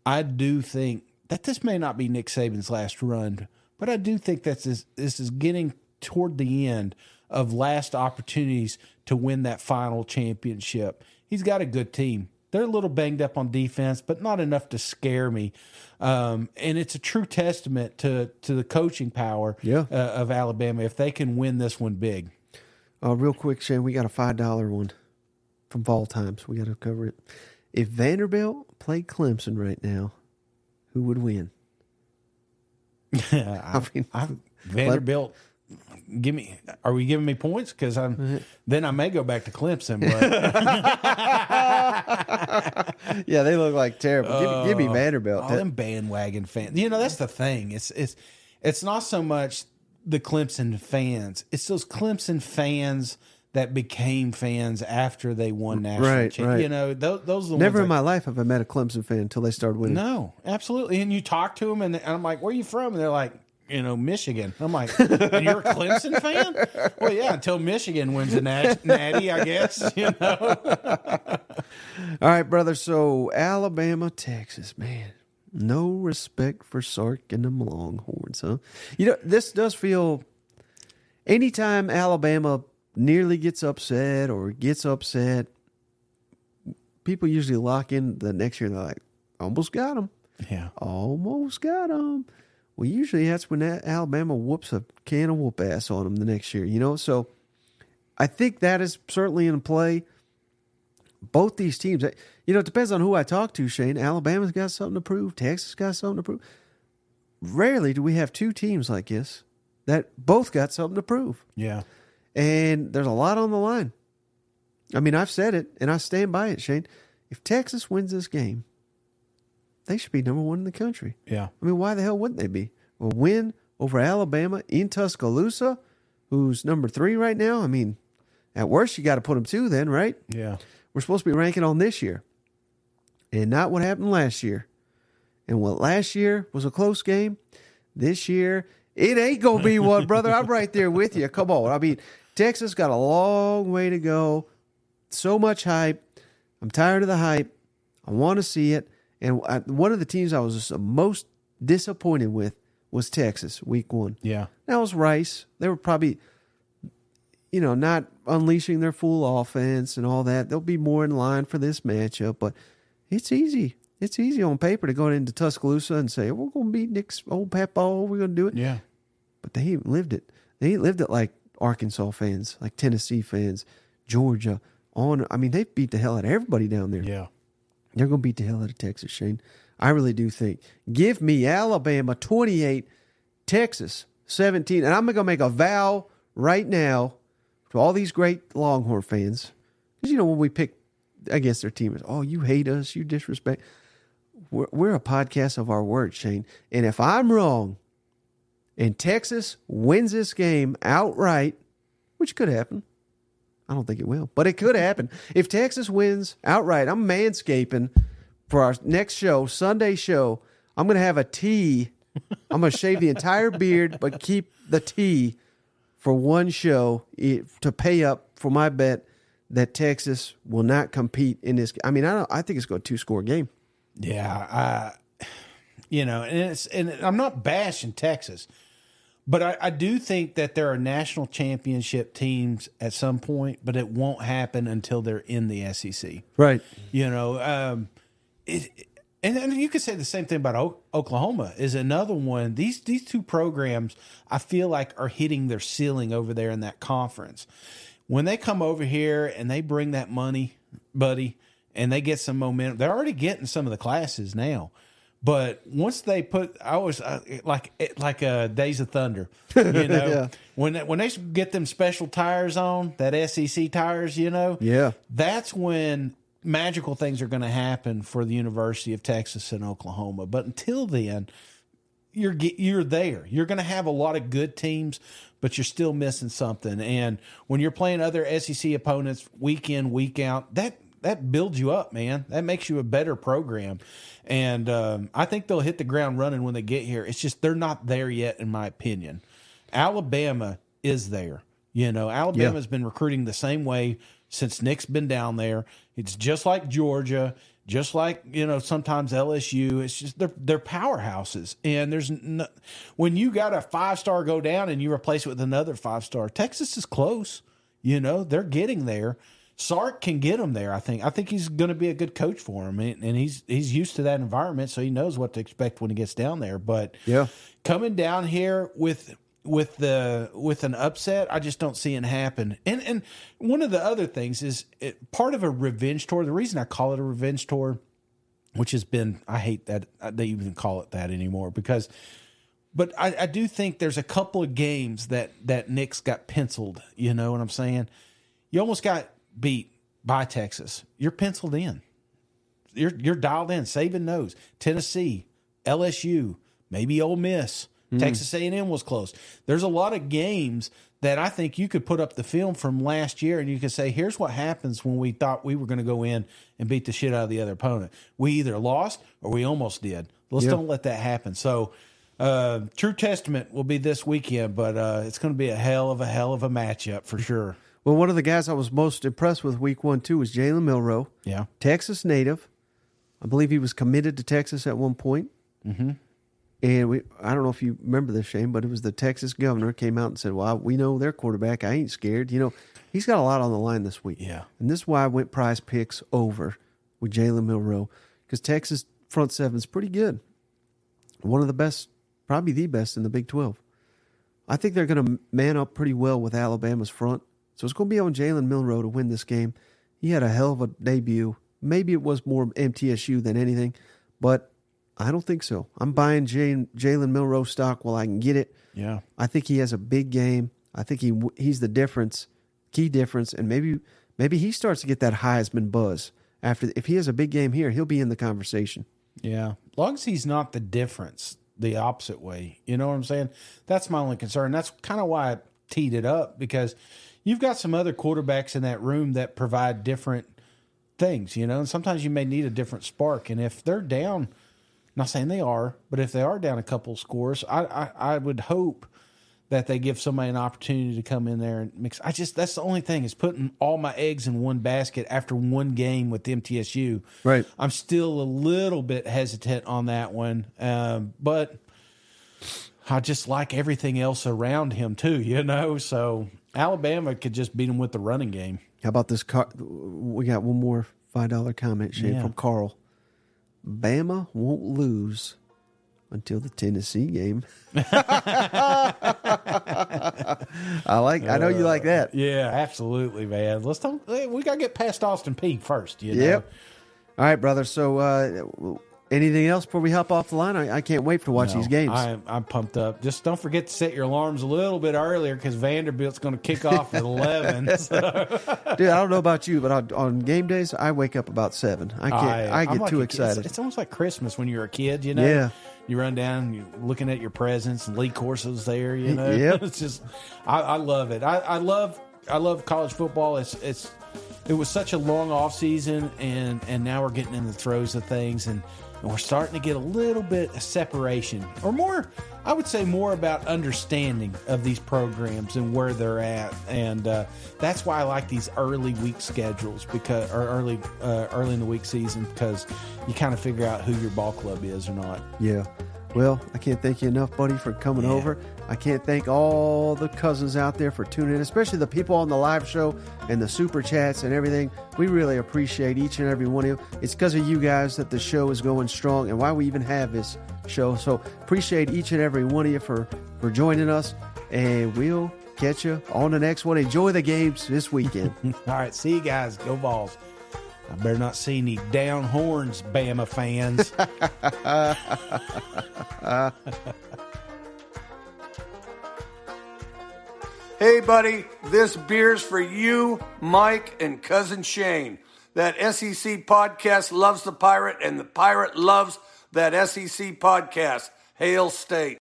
I do think that this may not be Nick Saban's last run, but I do think that this this is getting toward the end of last opportunities to win that final championship. He's got a good team. They're a little banged up on defense, but not enough to scare me. Um, and it's a true testament to to the coaching power Yeah. uh, of Alabama if they can win this one big. Uh, real quick, Shane, we got a five dollar one from Fall Times. We got to cover it. If Vanderbilt played Clemson right now, who would win? I, mean- I, Vanderbilt. Give me. Are we giving me points? Because I'm. Then I may go back to Clemson. But Yeah, they look like terrible. give, me- give me oh, Vanderbilt. all them bandwagon fans. You know that's the thing. It's it's it's not so much the Clemson fans. It's those Clemson fans that became fans after they won national. Right, champ- right. You know those those are the Never in my life have I met a Clemson fan until they started winning. No, absolutely. And you talk to them, and, and I'm like, "Where are you from?" And they're like, "You uh, know, Michigan." I'm like, "And you're a Clemson fan?" Well, yeah, until Michigan wins a nat- natty, I guess. You know, All right, brother. So Alabama, Texas, man, no respect for Sark and them Longhorns, huh? You know, this does feel. Anytime Alabama nearly gets upset or gets upset, people usually lock in the next year. and They're like, "Almost got them, yeah, almost got them." Well, usually that's when Alabama whoops a can of whoop ass on them the next year. You know, so I think that is certainly in play both these teams, eh, you know, it depends on who I talk to, Shane. Alabama's got something to prove. Texas got something to prove. Rarely do we have two teams like this that both got something to prove. yeah, And there's a lot on the line. I mean, I've said it and I stand by it, Shane. If Texas wins this game, they should be number one in the country. yeah, I mean, why the hell wouldn't they be? A win over Alabama in Tuscaloosa, who's number three right now. I mean, at worst, you got to put them two then, right? yeah. We're supposed to be ranking on this year and not what happened last year. And what last year was a close game, this year, it ain't going to be one, brother. I'm right there with you. Come on. I mean, Texas got a long way to go. So much hype. I'm tired of the hype. I want to see it. And I, one of the teams I was most disappointed with was Texas week one. Yeah. That was Rice. They were probably, you know, not unleashing their full offense and all that. They'll be more in line for this matchup, but it's easy. It's easy on paper to go into Tuscaloosa and say we're going to beat Nick's old Papaw. We're going to do it, Yeah. but they ain't lived it. They ain't lived it like Arkansas fans, like Tennessee fans, Georgia. On, I mean, they beat the hell out of everybody down there. Yeah. They're going to beat the hell out of Texas, Shane. I really do think. Give me Alabama 28, Texas 17. And I'm going to make a vow right now to all these great Longhorn fans. Because, you know, when we pick against their team, it's, oh, you hate us, you disrespect. We're, we're a podcast of our word, Shane. And if I'm wrong and Texas wins this game outright, which could happen, I don't think it will, but it could happen. If Texas wins outright, I'm manscaping for our next show, Sunday show. I'm going to have a T. I'm going to shave the entire beard, but keep the T for one show to pay up for my bet that Texas will not compete in this. I mean, I don't. I think it's going to two score game. Yeah, I, you know, and it's and I'm not bashing Texas, but I, I do think that there are national championship teams at some point, but it won't happen until they're in the SEC. Right. You know, um, it, and and you could say the same thing about O- Oklahoma. Is another one. These these two programs, I feel like, are hitting their ceiling over there in that conference. When they come over here and they bring that money, buddy, and they get some momentum, they're already getting some of the classes now. But once they put, I was uh, like like uh, Days of Thunder, you know, Yeah. when when they get them special tires on that SEC tires, you know, Yeah. that's when magical things are going to happen for the University of Texas and Oklahoma. But until then, you're you're there. You're going to have a lot of good teams, but you're still missing something. And when you're playing other SEC opponents week in week out, that that builds you up, man. That makes you a better program. And um, I think they'll hit the ground running when they get here. It's just they're not there yet, in my opinion. Alabama is there. You know, Alabama's been recruiting the same way since Nick's been down there. It's just like Georgia, just like you know sometimes LSU. It's just they're they're powerhouses, and there's no, when you got a five star go down and you replace it with another five star. Texas is close. You know, they're getting there. Sark can get him there. I think. I think he's going to be a good coach for him, and, and he's he's used to that environment, so he knows what to expect when he gets down there. But Yeah. coming down here with with the with an upset, I just don't see it happen. And and one of the other things is it, part of a revenge tour. The reason I call it a revenge tour, which has been I hate that uh, they even call it that anymore because. But I, I do think there's a couple of games that that Nick's got penciled. You know what I'm saying? You almost got beat by Texas. You're penciled in. You're you're dialed in. Saban knows. Tennessee, LSU, maybe Ole Miss, Texas A&M was close. There's a lot of games that I think you could put up the film from last year and you could say, here's what happens when we thought we were going to go in and beat the shit out of the other opponent. We either lost or we almost did. Let's Yeah. don't let that happen. So, uh, True Testament will be this weekend, but uh, it's going to be a hell of a hell of a matchup for sure. Well, one of the guys I was most impressed with week one, too, was Jalen Milroe. Yeah. Texas native. I believe he was committed to Texas at one point. Mm-hmm. And we, I don't know if you remember this, Shane, but it was the Texas governor came out and said, "Well, we know their quarterback. I ain't scared." You know, he's got a lot on the line this week. Yeah. and this is why I went Prize Picks over with Jalen Milroe because Texas front seven's pretty good. One of the best, probably the best in the Big Twelve. I think they're going to man up pretty well with Alabama's front. So it's going to be on Jalen Milroe to win this game. He had a hell of a debut. Maybe it was more MTSU than anything, but I don't think so. I'm buying Jalen Milroe stock while I can get it. Yeah. I think he has a big game. I think he he's the difference, key difference, and maybe maybe he starts to get that Heisman buzz after. If he has a big game here, he'll be in the conversation. Yeah. Long as he's not the difference the opposite way. You know what I'm saying? That's my only concern. That's kind of why I teed it up because you've got some other quarterbacks in that room that provide different things, you know, and sometimes you may need a different spark. And if they're down, not saying they are, but if they are down a couple scores, I, I, I would hope that they give somebody an opportunity to come in there and mix. I just that's the only thing is putting all my eggs in one basket after one game with MTSU. Right. I'm still a little bit hesitant on that one, um, but I just like everything else around him too. You know, so Alabama could just beat them with the running game. How about this? Car- we got one more five dollar comment, Shane, Yeah. from Carl. Bama won't lose until the Tennessee game. I like. I know you like that. Yeah, absolutely, man. Let's talk. We got to get past Austin Peay first. You know? Yep. All right, brother. So, uh, anything else before we hop off the line? I, I can't wait to watch No, these games. I'm, I'm pumped up. Just don't forget to set your alarms a little bit earlier because Vanderbilt's going to kick off at 11. So Dude, I don't know about you, but on, on game days, I wake up about seven. I can't. I, I'm get like too excited. It's, it's almost like Christmas when you're a kid, you know? Yeah. You run down, you're looking at your presents, and Lee Corso's there, you know? Yep. It's just, I, I love it. I, I love, I love college football. It's, it's, it was such a long off season, and and now we're getting in the throes of things, and, and we're starting to get a little bit of separation, or more. I would say more about understanding of these programs and where they're at, and uh, that's why I like these early week schedules because, or early uh, early in the week season, because you kind of figure out who your ball club is or not. Yeah. Well, I can't thank you enough, buddy, for coming Yeah. over. I can't thank all the cousins out there for tuning in, especially the people on the live show and the super chats and everything. We really appreciate each and every one of you. It's because of you guys that the show is going strong and why we even have this show. So appreciate each and every one of you for for joining us, and we'll catch you on the next one. Enjoy the games this weekend. All right, see you guys. Go balls. I better not see any down horns, Bama fans. Hey, buddy, this beer's for you, Mike, and cousin Shane. That SEC podcast loves the pirate, and the pirate loves that SEC podcast. Hail State.